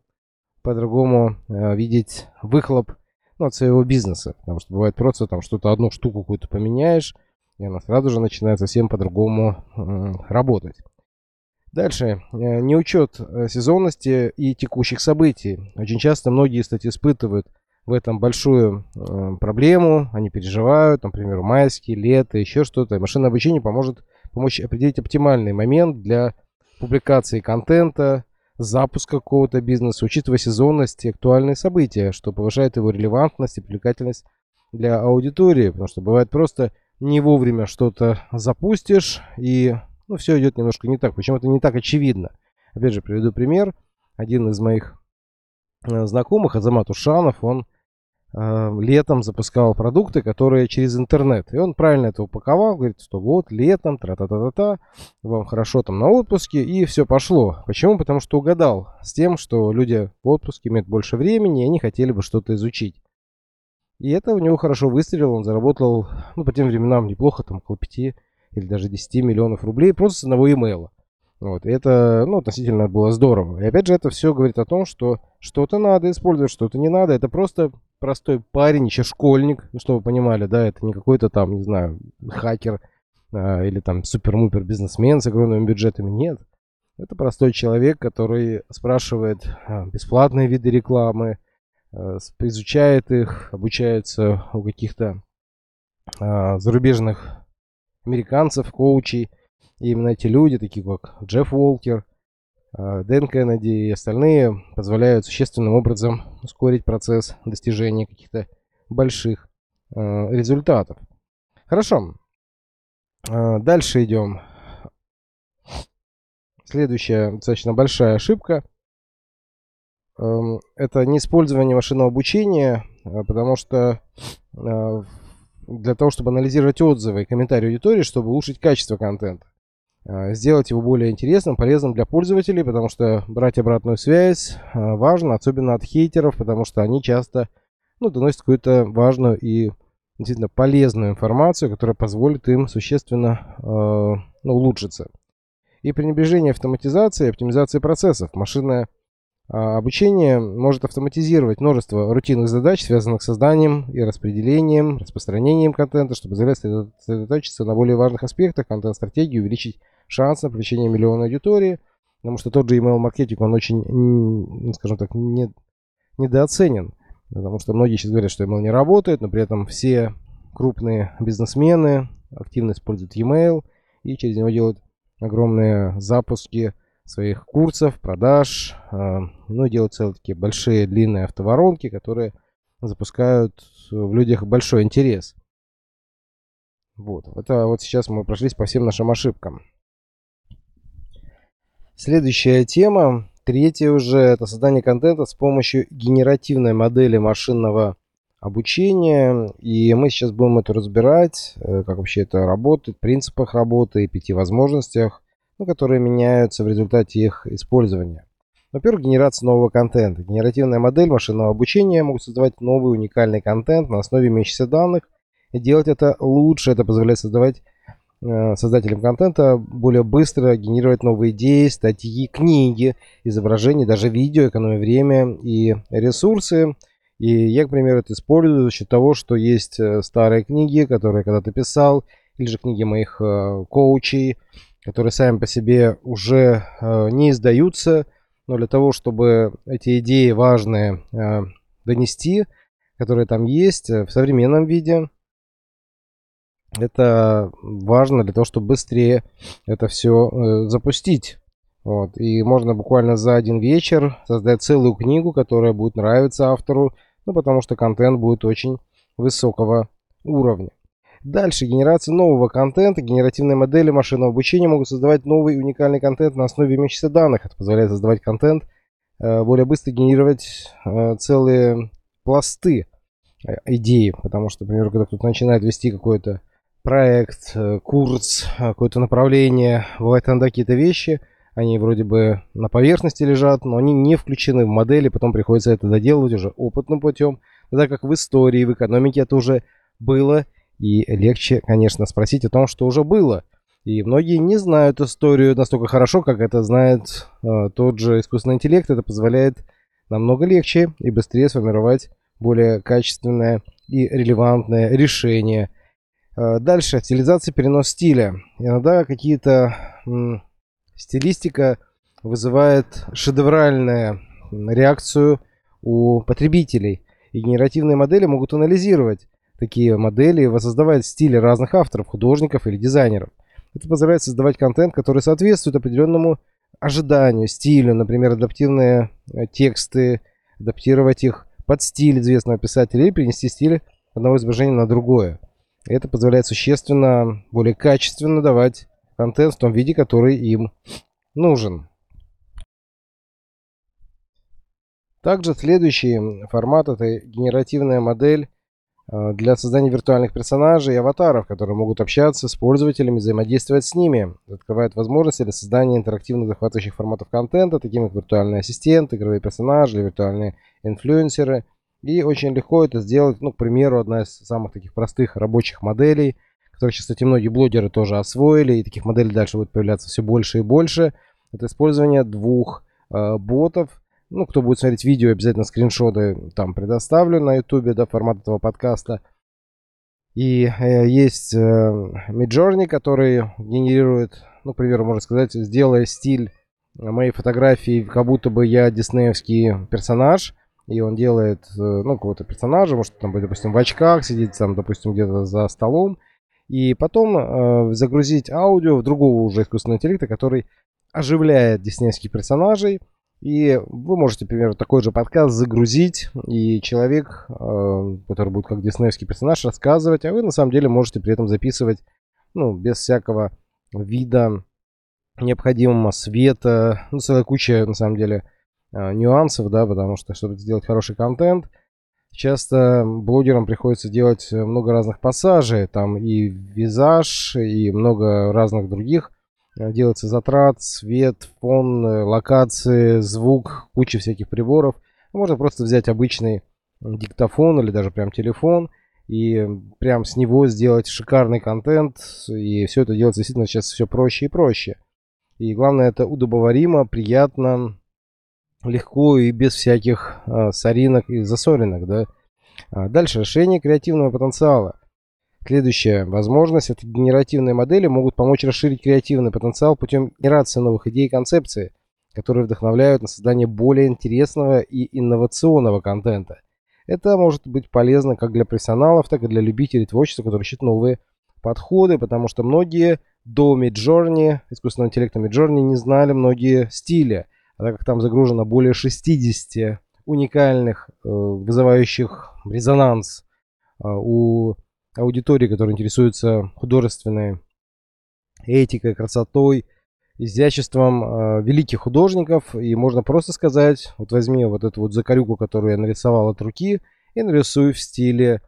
по-другому э, видеть выхлоп ну, от своего бизнеса. Потому что бывает просто там что-то одну штуку какую-то поменяешь, и она сразу же начинает совсем по-другому э, работать. Дальше. Э, неучет э, сезонности и текущих событий. Очень часто многие, кстати, испытывают в этом большую э, проблему. Они переживают, например, майские, лето, еще что-то. Машинное обучение поможет помочь определить оптимальный момент для публикации контента, запуска какого-то бизнеса, учитывая сезонность и актуальные события, что повышает его релевантность и привлекательность для аудитории. Потому что бывает просто не вовремя что-то запустишь и ну, все идет немножко не так. Почему это не так очевидно? Опять же, приведу пример. Один из моих э, знакомых, Азамат Ушанов, он летом запускал продукты, которые через интернет. И он правильно это упаковал, говорит, что вот летом, тра-та-та-та-та, вам хорошо там на отпуске, и все пошло. Почему? Потому что угадал с тем, что люди в отпуске имеют больше времени, и они хотели бы что-то изучить. И это у него хорошо выстрелило, он заработал, ну, по тем временам неплохо, там, около 5 или даже 10 миллионов рублей просто с одного имейла. Вот, это, ну, относительно было здорово. И опять же, это все говорит о том, что что-то надо использовать, что-то не надо. Это просто простой парень, еще школьник, ну, чтобы вы понимали, да, это не какой-то там, не знаю, хакер а, или там супер-мупер бизнесмен с огромными бюджетами. Нет. Это простой человек, который спрашивает а, бесплатные виды рекламы, а, изучает их, обучается у каких-то а, зарубежных американцев, коучей. И именно эти люди, такие как Джефф Уолкер, э, Дэн Кеннеди и остальные, позволяют существенным образом ускорить процесс достижения каких-то больших э, результатов. Хорошо. Э, дальше идем. Следующая достаточно большая ошибка. Эм, это не использование машинного обучения, потому что для того, чтобы анализировать отзывы и комментарии аудитории, чтобы улучшить качество контента. А, сделать его более интересным, полезным для пользователей, потому что брать обратную связь а, важно, особенно от хейтеров, потому что они часто ну, доносят какую-то важную и действительно полезную информацию, которая позволит им существенно э, ну, улучшиться. И пренебрежение автоматизации, оптимизации процессов. Машинная а, обучение может автоматизировать множество рутинных задач, связанных с созданием и распределением, распространением контента, чтобы сосредоточиться на более важных аспектах контент-стратегии, увеличить шанс на привлечение миллиона аудитории. Потому что тот же email-маркетинг, он очень, скажем так, не, недооценен. Потому что многие сейчас говорят, что email не работает, но при этом все крупные бизнесмены активно используют email. и через него делают огромные запуски своих курсов, продаж, э, ну и делают целые такие большие длинные автоворонки, которые запускают в людях большой интерес. Вот, это вот сейчас мы прошлись по всем нашим ошибкам. Следующая тема, третья уже, это создание контента с помощью генеративной модели машинного обучения. И мы сейчас будем это разбирать, э, как вообще это работает, принципах работы пяти возможностях, ну, которые меняются в результате их использования. Во-первых, генерация нового контента. Генеративная модель машинного обучения могут создавать новый уникальный контент на основе имеющихся данных. И делать это лучше. Это позволяет создавать Э, создателям контента более быстро генерировать новые идеи, статьи, книги, изображения, даже видео, экономя время и ресурсы. И я, к примеру, это использую за счет того, что есть э, старые книги, которые я когда-то писал, или же книги моих э, коучей, которые сами по себе уже не издаются, но для того, чтобы эти идеи важные донести, которые там есть в современном виде, это важно для того, чтобы быстрее это все э, запустить. Вот. И можно буквально за один вечер создать целую книгу, которая будет нравиться автору, ну, потому что контент будет очень высокого уровня. Дальше. Генерация нового контента. Генеративные модели машинного обучения могут создавать новый уникальный контент на основе имеющихся данных. Это позволяет создавать контент, э, более быстро генерировать э, целые пласты э, идеи. Потому что, например, когда кто-то начинает вести какой-то проект, курс, какое-то направление. Бывают там какие-то вещи, они вроде бы на поверхности лежат, но они не включены в модели, потом приходится это доделывать уже опытным путем. Тогда как в истории, в экономике это уже было, и легче, конечно, спросить о том, что уже было. И многие не знают историю настолько хорошо, как это знает э, тот же искусственный интеллект. Это позволяет намного легче и быстрее сформировать более качественное и релевантное решение – Э, дальше, стилизация, перенос стиля. Иногда какие-то стилистика вызывает шедевральную реакцию у потребителей. И генеративные модели могут анализировать такие модели и воссоздавать стили разных авторов, художников или дизайнеров. Это позволяет создавать контент, который соответствует определенному ожиданию, стилю, например, адаптивные э, тексты, адаптировать их под стиль известного писателя или перенести стиль одного изображения на другое. Это позволяет существенно более качественно давать контент в том виде, который им нужен. Также следующий формат это генеративная модель для создания виртуальных персонажей и аватаров, которые могут общаться с пользователями, взаимодействовать с ними. Открывает возможности для создания интерактивных захватывающих форматов контента, такими как виртуальный ассистент, игровые персонажи, виртуальные инфлюенсеры – и очень легко это сделать, ну, к примеру, одна из самых таких простых рабочих моделей, которых сейчас, кстати, многие блогеры тоже освоили, и таких моделей дальше будет появляться все больше и больше. Это использование двух э, ботов. Ну, кто будет смотреть видео, обязательно скриншоты там предоставлю на ютубе, да, формат этого подкаста. И э, есть э, Midjourney, который генерирует, ну, к примеру, можно сказать, сделая стиль моей фотографии, как будто бы я диснеевский персонаж – и он делает, э, ну, какого-то персонажа, может, там, допустим, в очках, сидит там, допустим, где-то за столом, и потом э, загрузить аудио в другого уже искусственного интеллекта, который оживляет диснейских персонажей, и вы можете, например, такой же подкаст загрузить, и человек, э, который будет как диснеевский персонаж, рассказывать, а вы на самом деле можете при этом записывать, ну, без всякого вида необходимого света, ну, целая куча, на самом деле, Э, нюансов, да, потому что, чтобы сделать хороший контент, часто блогерам приходится делать много разных пассажей, там и визаж, и много разных других э, делается затрат, свет, фон, э, локации, звук, куча всяких приборов. Можно просто взять обычный диктофон или даже прям телефон и прям с него сделать шикарный контент. И все это делается действительно сейчас все проще и проще. И главное это удобоваримо, приятно, легко и без всяких э, соринок и засоринок, да. А дальше, расширение креативного потенциала. Следующая возможность – это генеративные модели могут помочь расширить креативный потенциал путем генерации новых идей и концепций, которые вдохновляют на создание более интересного и инновационного контента. Это может быть полезно как для профессионалов, так и для любителей творчества, которые ищут новые подходы, потому что многие до Midjourney, искусственного интеллекта Midjourney, не знали многие стили, а так как там загружено более 60 уникальных, э, вызывающих резонанс э, у аудитории, которая интересуется художественной этикой, красотой, изяществом э, великих художников. И можно просто сказать, вот возьми вот эту вот закорюку, которую я нарисовал от руки, и нарисуй в стиле,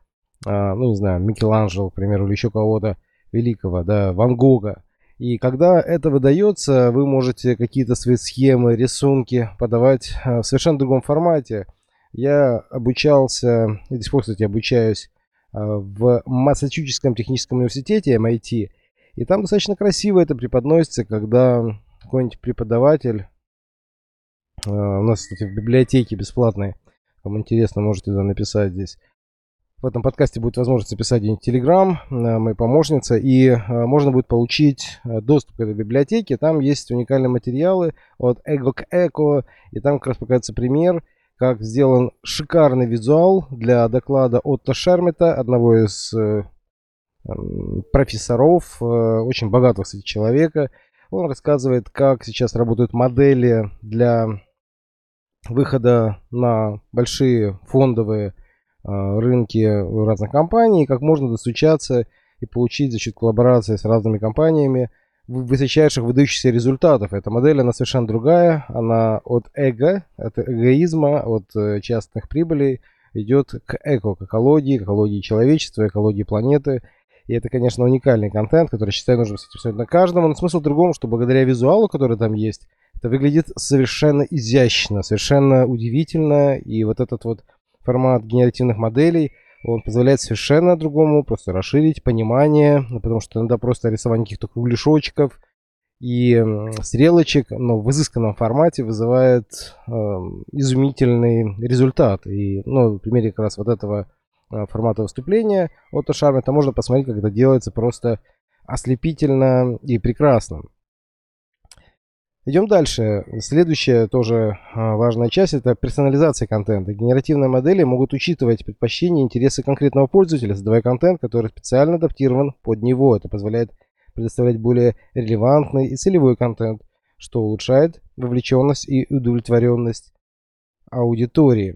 э, ну не знаю, Микеланджело, к примеру, или еще кого-то великого, да, Ван Гога. И когда это выдается, вы можете какие-то свои схемы, рисунки подавать э, в совершенно другом формате. Я обучался, и до сих пор, кстати, обучаюсь в Массачусетском техническом университете MIT. И там достаточно красиво это преподносится, когда какой-нибудь преподаватель, э, у нас, кстати, в библиотеке бесплатной, кому интересно, можете туда написать здесь. В этом подкасте будет возможность записать Telegram, э, моей помощнице, и э, можно будет получить доступ к этой библиотеке. Там есть уникальные материалы от Эго к Эко, и там как раз показывается пример, как сделан шикарный визуал для доклада Отто Шермета, одного из профессоров, э, очень богатого, кстати, человека. Он рассказывает, как сейчас работают модели для выхода на большие фондовые э, рынки разных компаний, как можно достучаться и получить за счет коллаборации с разными компаниями высочайших выдающихся результатов. Эта модель, она совершенно другая, она от эго, от эгоизма, от э, частных прибылей идет к эко, к экологии, к экологии человечества, экологии планеты – и это, конечно, уникальный контент, который, считаю, нужно абсолютно каждому. Но смысл в другом, что благодаря визуалу, который там есть, это выглядит совершенно изящно, совершенно удивительно. И вот этот вот формат генеративных моделей, он позволяет совершенно другому просто расширить понимание, ну, потому что иногда просто рисование каких-то кругляшочков и стрелочек, но в изысканном формате вызывает э, изумительный результат. И, ну, в примере как раз вот этого Э, формата выступления от Шарма, то можно посмотреть, как это делается просто ослепительно и прекрасно. Идем дальше. Следующая тоже э, важная часть это персонализация контента. Генеративные модели могут учитывать предпочтения и интересы конкретного пользователя, создавая контент, который специально адаптирован под него. Это позволяет предоставлять более релевантный и целевой контент, что улучшает вовлеченность и удовлетворенность аудитории.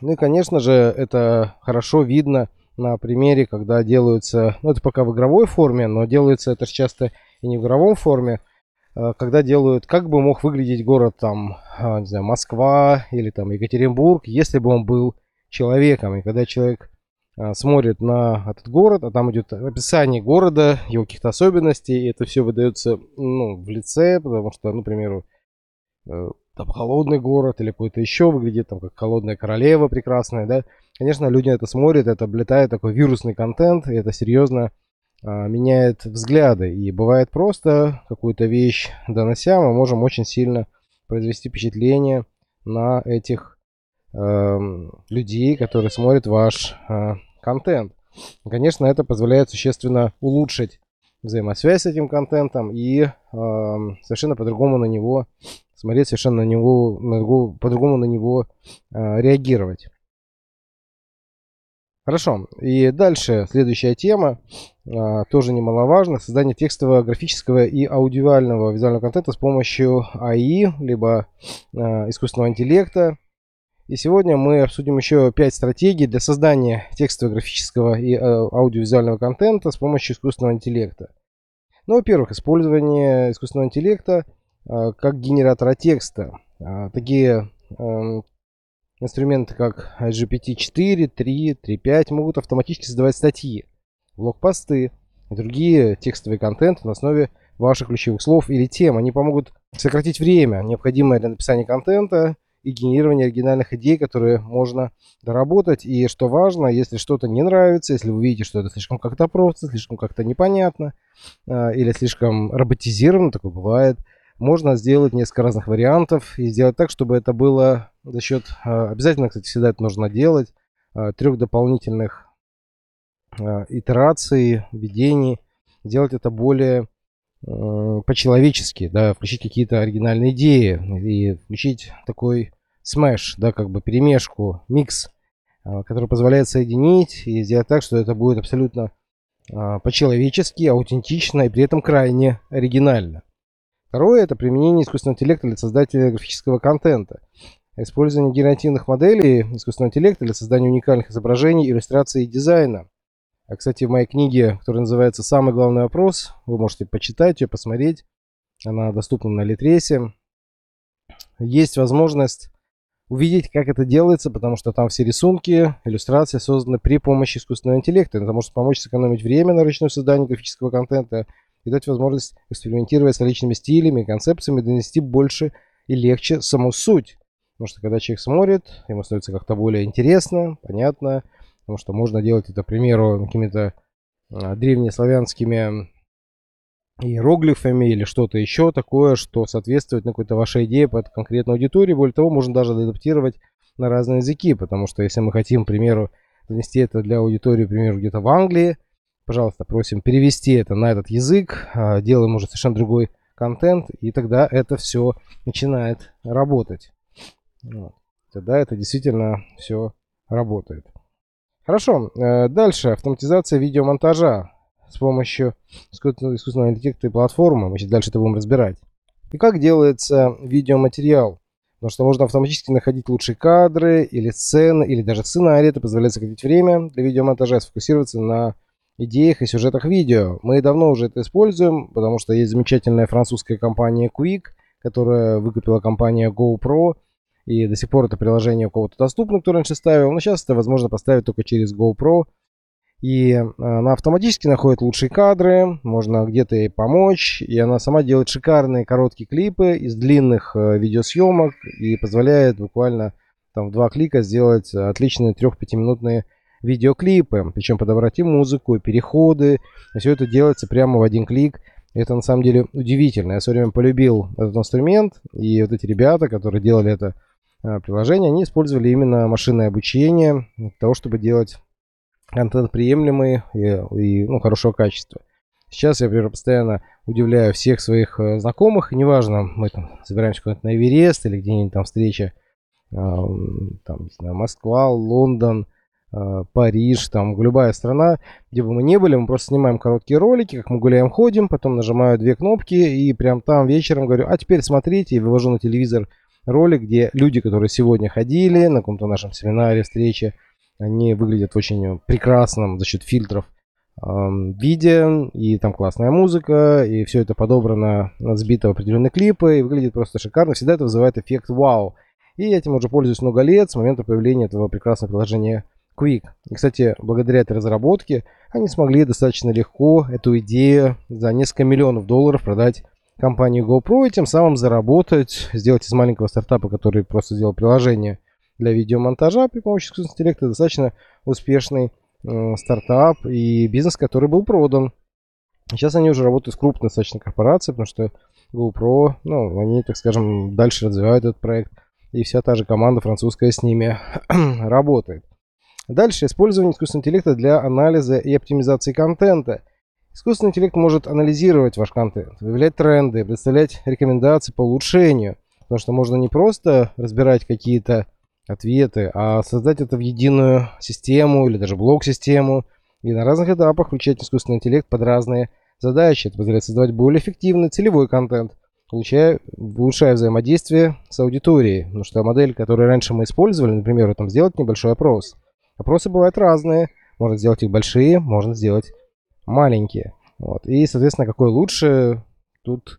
Ну и, конечно же, это хорошо видно на примере, когда делаются, ну это пока в игровой форме, но делается это часто и не в игровом форме, а, когда делают, как бы мог выглядеть город там, а, не знаю, Москва или там Екатеринбург, если бы он был человеком. И когда человек а, смотрит на этот город, а там идет описание города, его каких-то особенностей, и это все выдается ну, в лице, потому что, ну, к примеру, э, там холодный город или какой-то еще выглядит там как холодная королева прекрасная, да. Конечно, люди это смотрят, это облетает такой вирусный контент, и это серьезно меняет взгляды. И бывает просто какую-то вещь донося, мы можем очень сильно произвести впечатление на этих э, людей, которые смотрят ваш э, контент. Конечно, это позволяет существенно улучшить взаимосвязь с этим контентом и э, совершенно по-другому на него смотреть совершенно на него, на него по-другому на него э, реагировать. Хорошо. И дальше следующая тема, э, тоже немаловажно, создание текстового, графического и аудиального визуального контента с помощью АИ, либо э, искусственного интеллекта. И сегодня мы обсудим еще 5 стратегий для создания текстового, графического и э, аудиовизуального контента с помощью искусственного интеллекта. Ну, во-первых, использование искусственного интеллекта Э, как генератора текста. А, такие эм, инструменты, как GPT-4, 3, 3.5 могут автоматически создавать статьи, блокпосты и другие текстовые контенты на основе ваших ключевых слов или тем. Они помогут сократить время, необходимое для написания контента и генерирования оригинальных идей, которые можно доработать. И что важно, если что-то не нравится, если вы видите, что это слишком как-то просто, слишком как-то непонятно э, или слишком роботизировано, такое бывает – можно сделать несколько разных вариантов и сделать так, чтобы это было за счет, а, обязательно, кстати, всегда это нужно делать, а, трех дополнительных а, итераций, введений, делать это более по-человечески, да, включить какие-то оригинальные идеи и включить такой смеш, да, как бы перемешку, микс, который позволяет соединить и сделать так, что это будет абсолютно по-человечески, аутентично и при этом крайне оригинально. Второе – это применение искусственного интеллекта для создания графического контента. Использование генеративных моделей искусственного интеллекта для создания уникальных изображений, иллюстраций и дизайна. А, кстати, в моей книге, которая называется «Самый главный вопрос», вы можете почитать ее, посмотреть. Она доступна на Литресе. Есть возможность увидеть, как это делается, потому что там все рисунки, иллюстрации созданы при помощи искусственного интеллекта. Это может помочь сэкономить время на ручное создание графического контента и дать возможность экспериментировать с различными стилями и концепциями, донести больше и легче саму суть. Потому что когда человек смотрит, ему становится как-то более интересно, понятно, потому что можно делать это, к примеру, какими-то а, древнеславянскими иероглифами или что-то еще такое, что соответствует на какой-то вашей идее под конкретную аудиторию. Более того, можно даже адаптировать на разные языки, потому что если мы хотим, к примеру, донести это для аудитории, к примеру, где-то в Англии, пожалуйста, просим перевести это на этот язык, а, делаем уже совершенно другой контент, и тогда это все начинает работать. Вот. Тогда это действительно все работает. Хорошо, э, дальше автоматизация видеомонтажа с помощью искусственного интеллекта и платформы. Мы сейчас дальше это будем разбирать. И как делается видеоматериал. Потому что можно автоматически находить лучшие кадры или сцены, или даже сценарий. Это позволяет сократить время для видеомонтажа, сфокусироваться на идеях и сюжетах видео. Мы давно уже это используем, потому что есть замечательная французская компания Quick, которая выкупила компания GoPro, и до сих пор это приложение у кого-то доступно, кто раньше ставил, но сейчас это возможно поставить только через GoPro, и э, она автоматически находит лучшие кадры, можно где-то ей помочь, и она сама делает шикарные короткие клипы из длинных э, видеосъемок и позволяет буквально там в два клика сделать отличные 3-5 минутные видеоклипы, причем подобрать и музыку, и переходы, все это делается прямо в один клик. Это на самом деле удивительно. Я в свое время полюбил этот инструмент, и вот эти ребята, которые делали это э, приложение, они использовали именно машинное обучение для того, чтобы делать контент приемлемый и, и ну, хорошего качества. Сейчас я, например, постоянно удивляю всех своих э, знакомых, неважно, мы там собираемся куда-то на Эверест или где-нибудь там встреча, э, там, не знаю, Москва, Лондон, Париж, там любая страна, где бы мы не были, мы просто снимаем короткие ролики, как мы гуляем, ходим, потом нажимаю две кнопки и прям там вечером говорю, а теперь смотрите, и вывожу на телевизор ролик, где люди, которые сегодня ходили на каком-то нашем семинаре, встрече, они выглядят в очень прекрасном за счет фильтров виде, и там классная музыка, и все это подобрано, сбито в определенные клипы, и выглядит просто шикарно. Всегда это вызывает эффект вау. И я этим уже пользуюсь много лет, с момента появления этого прекрасного приложения Quick. И, кстати, благодаря этой разработке они смогли достаточно легко эту идею за несколько миллионов долларов продать компании GoPro и тем самым заработать, сделать из маленького стартапа, который просто сделал приложение, для видеомонтажа при помощи искусственного интеллекта достаточно успешный э, стартап и бизнес, который был продан. Сейчас они уже работают с крупной достаточно корпорацией, потому что GoPro, ну, они, так скажем, дальше развивают этот проект. И вся та же команда французская с ними работает. Дальше использование искусственного интеллекта для анализа и оптимизации контента. Искусственный интеллект может анализировать ваш контент, выявлять тренды, представлять рекомендации по улучшению. Потому что можно не просто разбирать какие-то ответы, а создать это в единую систему или даже блок-систему и на разных этапах включать искусственный интеллект под разные задачи. Это позволяет создавать более эффективный целевой контент, получая, улучшая взаимодействие с аудиторией. Потому что модель, которую раньше мы использовали, например, там сделать небольшой опрос. Опросы бывают разные. Можно сделать их большие, можно сделать маленькие. Вот. И, соответственно, какой лучше, тут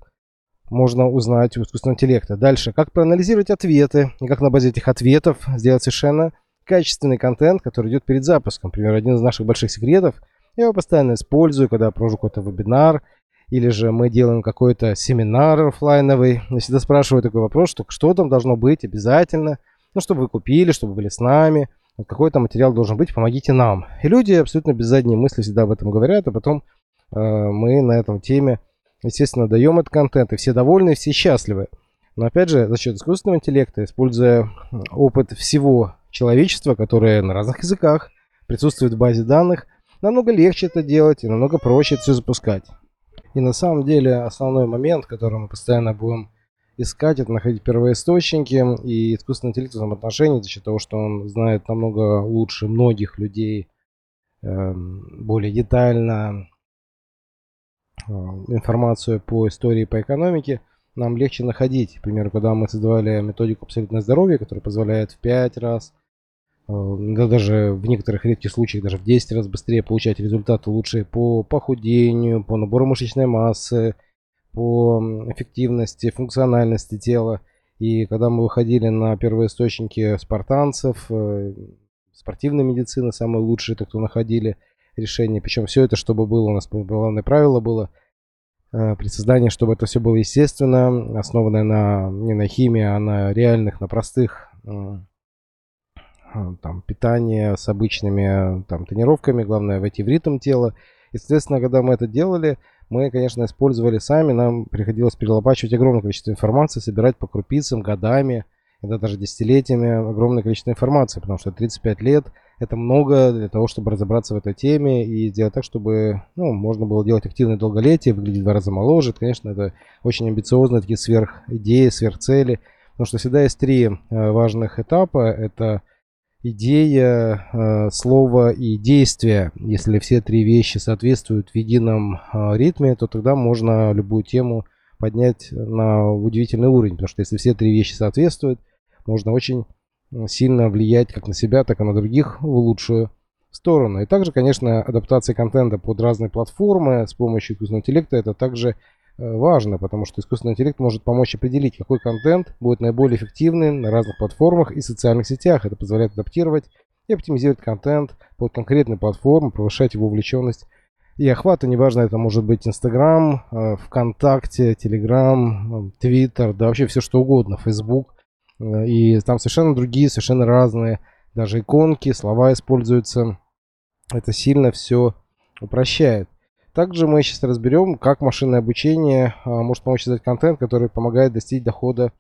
можно узнать у искусственного интеллекта. Дальше, как проанализировать ответы и как на базе этих ответов сделать совершенно качественный контент, который идет перед запуском. Например, один из наших больших секретов, я его постоянно использую, когда провожу какой-то вебинар, или же мы делаем какой-то семинар офлайновый. Я всегда спрашиваю такой вопрос, что, что там должно быть обязательно, ну, чтобы вы купили, чтобы были с нами, какой-то материал должен быть, помогите нам. И люди абсолютно без задней мысли всегда об этом говорят, а потом э, мы на этом теме Естественно, даем этот контент, и все довольны, и все счастливы. Но опять же, за счет искусственного интеллекта, используя опыт всего человечества, которое на разных языках присутствует в базе данных, намного легче это делать и намного проще это все запускать. И на самом деле основной момент, который мы постоянно будем искать, это находить первоисточники и искусственный интеллект в этом отношении, за счет того, что он знает намного лучше многих людей эм, более детально э, информацию по истории, по экономике, нам легче находить. К примеру, когда мы создавали методику абсолютное здоровье, которая позволяет в 5 раз, э, да даже в некоторых редких случаях даже в 10 раз быстрее получать результаты лучшие по похудению, по набору мышечной массы, по эффективности, функциональности тела. И когда мы выходили на первые источники спартанцев, э, спортивной медицины, самые лучшие, то, кто находили решение. Причем все это, чтобы было, у нас главное правило было э, при создании, чтобы это все было естественно, основанное на, не на химии, а на реальных, на простых э, там, питание с обычными там, тренировками, главное войти в ритм тела. Естественно, когда мы это делали, мы, конечно, использовали сами, нам приходилось перелопачивать огромное количество информации, собирать по крупицам, годами, иногда даже десятилетиями огромное количество информации, потому что 35 лет – это много для того, чтобы разобраться в этой теме и сделать так, чтобы ну, можно было делать активное долголетие, выглядеть в два раза моложе. Конечно, это очень амбициозные такие сверх идеи, сверхцели, потому что всегда есть три э, важных этапа. Это идея, э, слово и действие. Если все три вещи соответствуют в едином э, ритме, то тогда можно любую тему поднять на удивительный уровень. Потому что если все три вещи соответствуют, можно очень сильно влиять как на себя, так и на других в лучшую сторону. И также, конечно, адаптация контента под разные платформы с помощью искусственного интеллекта это также важно, потому что искусственный интеллект может помочь определить, какой контент будет наиболее эффективным на разных платформах и социальных сетях. Это позволяет адаптировать и оптимизировать контент под конкретные платформы, повышать его увлеченность и охват. И неважно, это может быть Инстаграм, э, ВКонтакте, Телеграм, Твиттер, да вообще все что угодно, Фейсбук. Э, и там совершенно другие, совершенно разные даже иконки, слова используются. Это сильно все упрощает. Также мы сейчас разберем, как машинное обучение а, может помочь создать контент, который помогает достичь дохода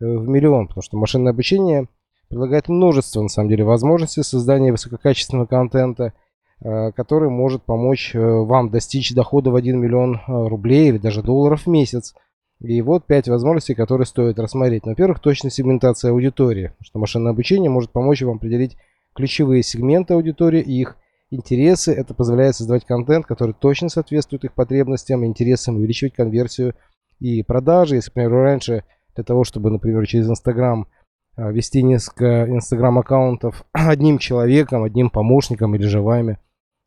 э, в миллион. Потому что машинное обучение предлагает множество, на самом деле, возможностей создания высококачественного контента, э, который может помочь э, вам достичь дохода в 1 миллион рублей или даже долларов в месяц. И вот 5 возможностей, которые стоит рассмотреть. Во-первых, точная сегментация аудитории. Что машинное обучение может помочь вам определить ключевые сегменты аудитории и их интересы. Это позволяет создавать контент, который точно соответствует их потребностям, интересам, увеличивать конверсию и продажи. Если, например, раньше для того, чтобы, например, через Инстаграм а, вести несколько Инстаграм-аккаунтов одним человеком, одним помощником или же вами,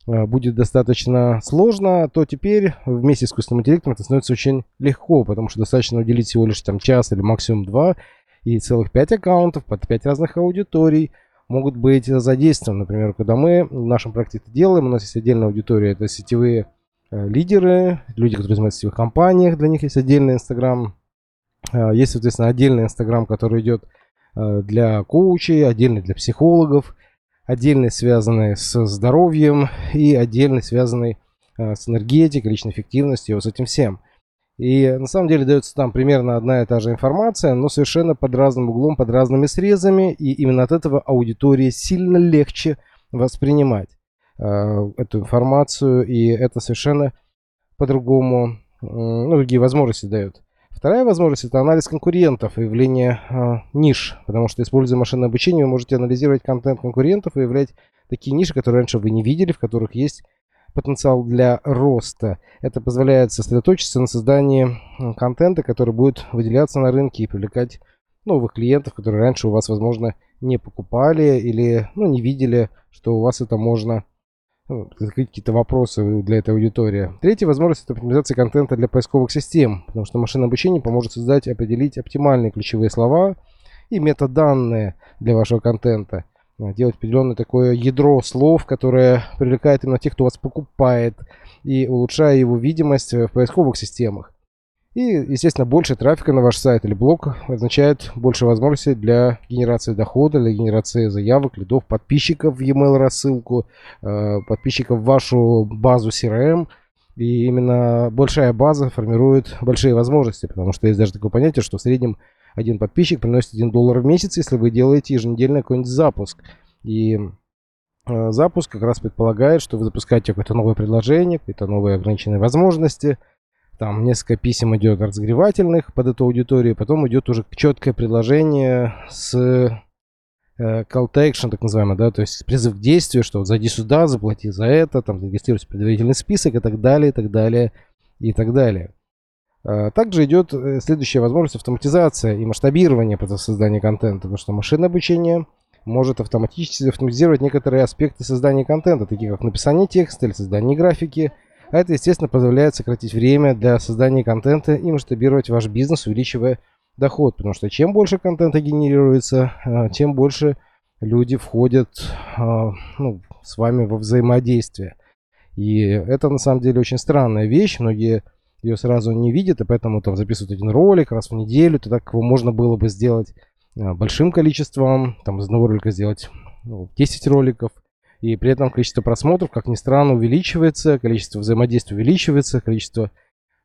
а, будет достаточно сложно, то теперь вместе с искусственным интеллектом это становится очень легко, потому что достаточно уделить всего лишь там час или максимум два и целых пять аккаунтов под пять разных аудиторий – могут быть задействованы. Например, когда мы в нашем проекте это делаем, у нас есть отдельная аудитория, это сетевые э, лидеры, люди, которые занимаются в сетевых компаниях, для них есть отдельный Инстаграм. Э, есть, соответственно, отдельный Инстаграм, который идет э, для коучей, отдельный для психологов, отдельный связанный с здоровьем и отдельный связанный с энергетикой, личной эффективностью, вот с этим всем. И на самом деле дается там примерно одна и та же информация, но совершенно под разным углом, под разными срезами. И именно от этого аудитории сильно легче воспринимать э, эту информацию. И это совершенно по-другому, э, ну, другие возможности дает. Вторая возможность это анализ конкурентов и явление э, ниш. Потому что используя машинное обучение, вы можете анализировать контент конкурентов и выявлять такие ниши, которые раньше вы не видели, в которых есть потенциал для роста. Это позволяет сосредоточиться на создании контента, который будет выделяться на рынке и привлекать новых клиентов, которые раньше у вас, возможно, не покупали или ну, не видели, что у вас это можно ну, какие-то вопросы для этой аудитории. Третья возможность это оптимизация контента для поисковых систем, потому что машинное обучение поможет создать и определить оптимальные ключевые слова и метаданные для вашего контента – делать определенное такое ядро слов, которое привлекает именно тех, кто вас покупает, и улучшая его видимость в поисковых системах. И, естественно, больше трафика на ваш сайт или блог означает больше возможностей для генерации дохода, для генерации заявок, лидов, подписчиков в e-mail рассылку, э, подписчиков в вашу базу CRM. И именно большая база формирует большие возможности, потому что есть даже такое понятие, что в среднем один подписчик приносит 1 доллар в месяц, если вы делаете еженедельный какой-нибудь запуск. И э, запуск как раз предполагает, что вы запускаете какое-то новое предложение, какие-то новые ограниченные возможности. Там несколько писем идет разогревательных под эту аудиторию, потом идет уже четкое предложение с э, call to action, так называемый, да, то есть призыв к действию, что вот зайди сюда, заплати за это, там, зарегистрируйся в предварительный список и так далее, и так далее, и так далее. А, также идет э, следующая возможность автоматизация и масштабирование процесса создания контента, потому что машинное обучение может автоматически автоматизировать некоторые аспекты создания контента, такие как написание текста или создание графики. А это, естественно, позволяет сократить время для создания контента и масштабировать ваш бизнес, увеличивая доход. Потому что чем больше контента генерируется, а, тем больше люди входят ну, с вами во взаимодействие. И это на самом деле очень странная вещь. Многие ее сразу не видят, и поэтому там записывают один ролик раз в неделю. То так его можно было бы сделать а, большим количеством, там из одного ролика сделать ну, 10 роликов, и при этом количество просмотров, как ни странно, увеличивается, количество взаимодействия увеличивается, количество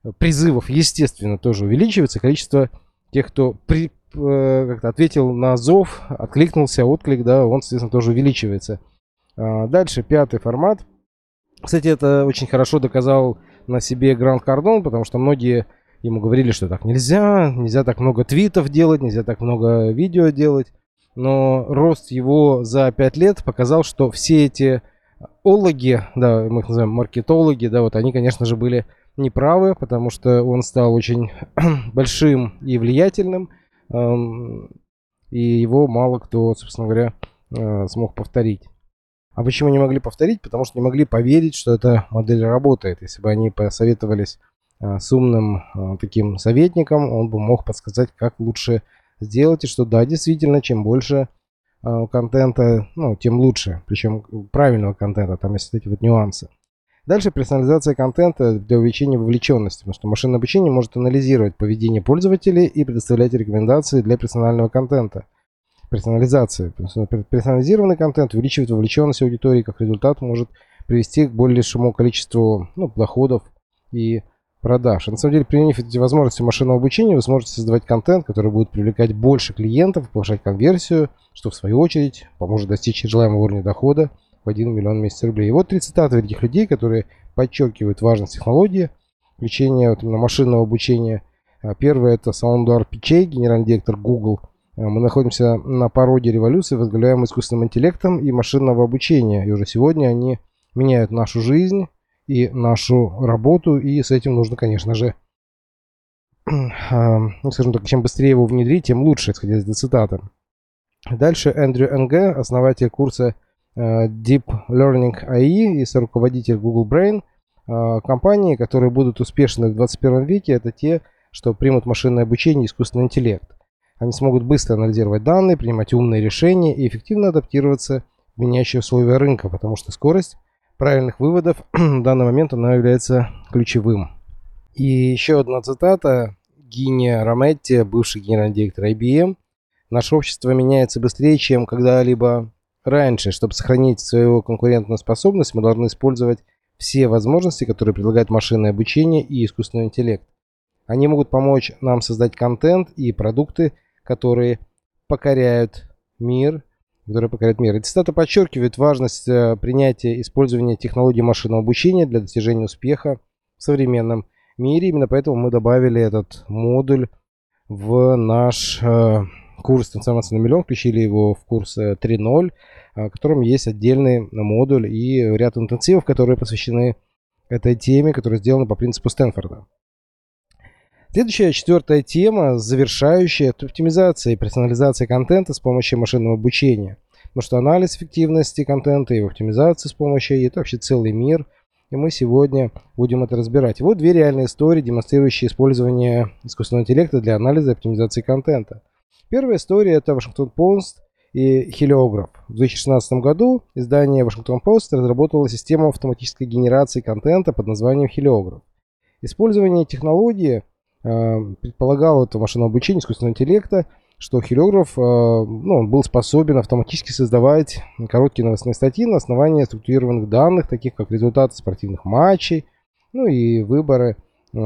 э, призывов, естественно, тоже увеличивается, количество тех, кто при, э, как-то ответил на зов, откликнулся, отклик, да, он, соответственно, тоже увеличивается. А, дальше, пятый формат. Кстати, это очень хорошо доказал на себе Гранд Кардон, потому что многие Ему говорили, что так нельзя, нельзя так много твитов делать, нельзя так много видео делать. Но рост его за 5 лет показал, что все эти ологи, да, мы их называем маркетологи, да, вот они, конечно же, были неправы, потому что он стал очень большим и влиятельным, эм, и его мало кто, собственно говоря, э, смог повторить. А почему не могли повторить? Потому что не могли поверить, что эта модель работает. Если бы они посоветовались Э, с умным э, таким советником, он бы мог подсказать, как лучше сделать, и что да, действительно, чем больше э, контента, ну, тем лучше, причем правильного контента, там есть эти вот нюансы. Дальше персонализация контента для увеличения вовлеченности, потому что машинное обучение может анализировать поведение пользователей и предоставлять рекомендации для персонального контента. Персонализация. Персонализированный контент увеличивает вовлеченность аудитории, как результат может привести к большему количеству ну, доходов и продаж. на самом деле, применив эти возможности машинного обучения, вы сможете создавать контент, который будет привлекать больше клиентов, повышать конверсию, что в свою очередь поможет достичь желаемого уровня дохода в 1 миллион в месяц рублей. И вот три цитаты этих людей, которые подчеркивают важность технологии, включения вот именно машинного обучения. А, первый это Саландар Пичей, генеральный директор Google. А, мы находимся на породе революции, возглавляем искусственным интеллектом и машинного обучения. И уже сегодня они меняют нашу жизнь, и нашу работу, и с этим нужно, конечно же, ну, скажем так, чем быстрее его внедрить, тем лучше, исходя из цитаты. Дальше Эндрю Н.Г., основатель курса э, Deep Learning AI и руководитель Google Brain. Э, компании, которые будут успешны в 21 веке, это те, что примут машинное обучение и искусственный интеллект. Они смогут быстро анализировать данные, принимать умные решения и эффективно адаптироваться в меняющие условия рынка, потому что скорость правильных выводов в данный момент она является ключевым. И еще одна цитата Гиния Раметти, бывший генеральный директор IBM. Наше общество меняется быстрее, чем когда-либо раньше. Чтобы сохранить свою конкурентную способность, мы должны использовать все возможности, которые предлагает машинное обучение и искусственный интеллект. Они могут помочь нам создать контент и продукты, которые покоряют мир которые покоряют мир. Эти цитаты подчеркивают важность э, принятия и использования технологий машинного обучения для достижения успеха в современном мире. Именно поэтому мы добавили этот модуль в наш э, курс «Трансформация на миллион», включили его в курс 3.0, э, в котором есть отдельный модуль и ряд интенсивов, которые посвящены этой теме, которые сделаны по принципу Стэнфорда. Следующая, четвертая тема, завершающая, это оптимизация и персонализация контента с помощью машинного обучения. Потому что анализ эффективности контента и оптимизация с помощью это вообще целый мир. И мы сегодня будем это разбирать. Вот две реальные истории, демонстрирующие использование искусственного интеллекта для анализа и оптимизации контента. Первая история это Вашингтон Пост и Хелиограф. В 2016 году издание Вашингтон Пост разработало систему автоматической генерации контента под названием Хелиограф. Использование технологии предполагал это машинное обучение искусственного интеллекта, что хореограф э, ну, он был способен автоматически создавать короткие новостные статьи на основании структурированных данных, таких как результаты спортивных матчей, ну и выборы э,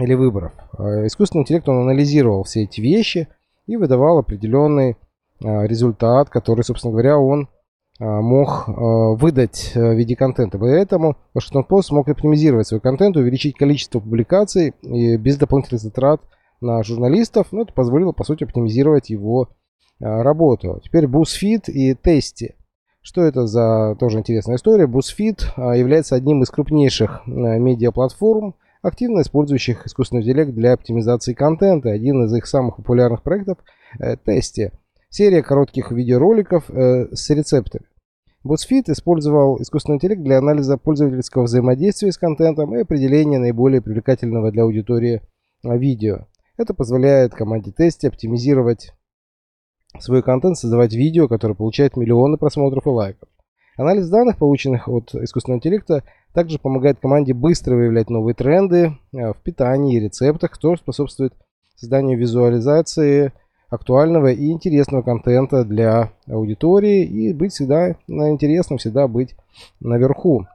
или выборов. Искусственный интеллект он анализировал все эти вещи и выдавал определенный результат, который, собственно говоря, он мог а, выдать э, в виде контента. Поэтому Washington Post смог оптимизировать свой контент, увеличить количество публикаций и без дополнительных затрат на журналистов. Ну, это позволило, по сути, оптимизировать его работу. Теперь BuzzFeed и Testy. Что это за тоже интересная история? BuzzFeed является одним из крупнейших медиаплатформ, активно использующих искусственный интеллект для оптимизации контента. Один из их самых популярных проектов – Testy. Серия коротких видеороликов с рецептами. BuzzFeed использовал искусственный интеллект для анализа пользовательского взаимодействия с контентом и определения наиболее привлекательного для аудитории а, видео. Это позволяет команде тесте оптимизировать свой контент, создавать видео, которое получает миллионы просмотров и лайков. Анализ данных, полученных от искусственного интеллекта, также помогает команде быстро выявлять новые тренды а, в питании и рецептах, что способствует созданию визуализации актуального и интересного контента для аудитории и быть всегда интересным, всегда быть наверху.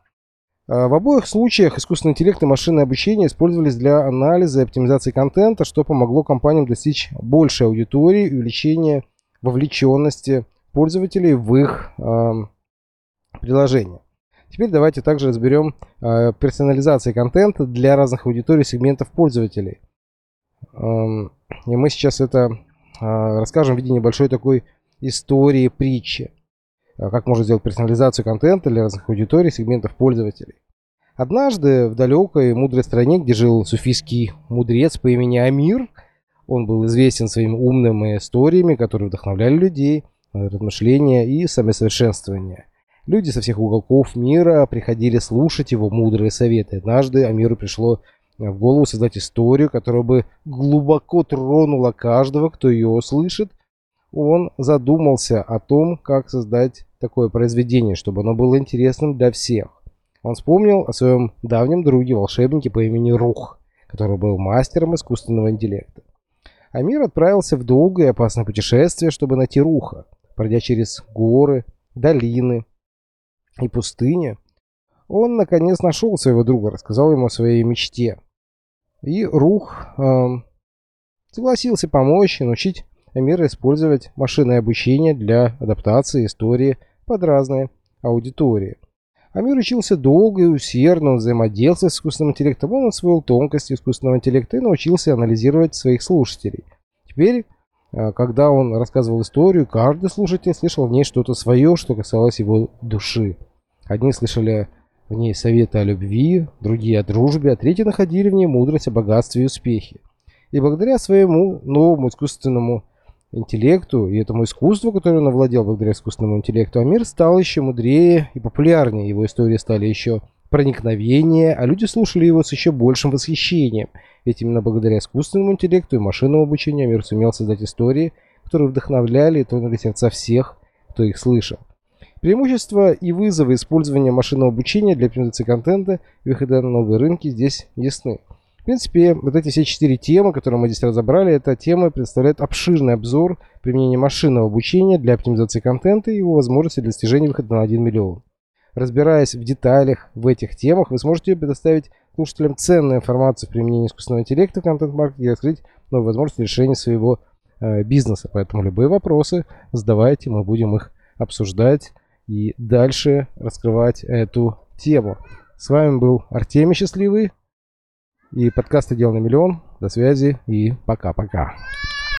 А, в обоих случаях искусственный интеллект и машинное обучение использовались для анализа и оптимизации контента, что помогло компаниям достичь большей аудитории и увеличения вовлеченности пользователей в их э, приложения. Теперь давайте также разберем э, персонализации контента для разных аудиторий сегментов пользователей. Эм, и мы сейчас это а, расскажем в виде небольшой такой истории, притчи. А, как можно сделать персонализацию контента для разных аудиторий, сегментов пользователей. Однажды в далекой мудрой стране, где жил суфийский мудрец по имени Амир, он был известен своими умными историями, которые вдохновляли людей, размышления и самосовершенствование. Люди со всех уголков мира приходили слушать его мудрые советы. Однажды Амиру пришло в голову создать историю, которая бы глубоко тронула каждого, кто ее услышит. Он задумался о том, как создать такое произведение, чтобы оно было интересным для всех. Он вспомнил о своем давнем друге, волшебнике по имени Рух, который был мастером искусственного интеллекта. Амир отправился в долгое и опасное путешествие, чтобы найти Руха, пройдя через горы, долины и пустыни. Он наконец нашел своего друга, рассказал ему о своей мечте. И Рух э, согласился помочь и научить Амира использовать машинное обучение для адаптации истории под разные аудитории. Амир учился долго и усердно, он взаимодействовал с искусственным интеллектом, он освоил тонкости искусственного интеллекта и научился анализировать своих слушателей. Теперь, э, когда он рассказывал историю, каждый слушатель слышал в ней что-то свое, что касалось его души. Одни слышали в ней советы о любви, другие о дружбе, а третьи находили в ней мудрость о богатстве и успехе. И благодаря своему новому искусственному интеллекту и этому искусству, которое он овладел благодаря искусственному интеллекту, Амир стал еще мудрее и популярнее. Его истории стали еще проникновение, а люди слушали его с еще большим восхищением. Ведь именно благодаря искусственному интеллекту и машинному обучению Амир сумел создать истории, которые вдохновляли и тронули сердца всех, кто их слышал. Преимущества и вызовы использования машинного обучения для оптимизации контента и выхода на новые рынки здесь ясны. В принципе, вот эти все четыре темы, которые мы здесь разобрали, эта тема представляет обширный обзор применения машинного обучения для оптимизации контента и его возможности для достижения выхода на 1 миллион. Разбираясь в деталях в этих темах, вы сможете предоставить слушателям ценную информацию в применении искусственного интеллекта в контент-маркетинге и открыть новые возможности решения своего э, бизнеса. Поэтому любые вопросы задавайте, мы будем их обсуждать и дальше раскрывать эту тему. С вами был Артемий Счастливый и подкаст «Отдел на миллион». До связи и пока-пока.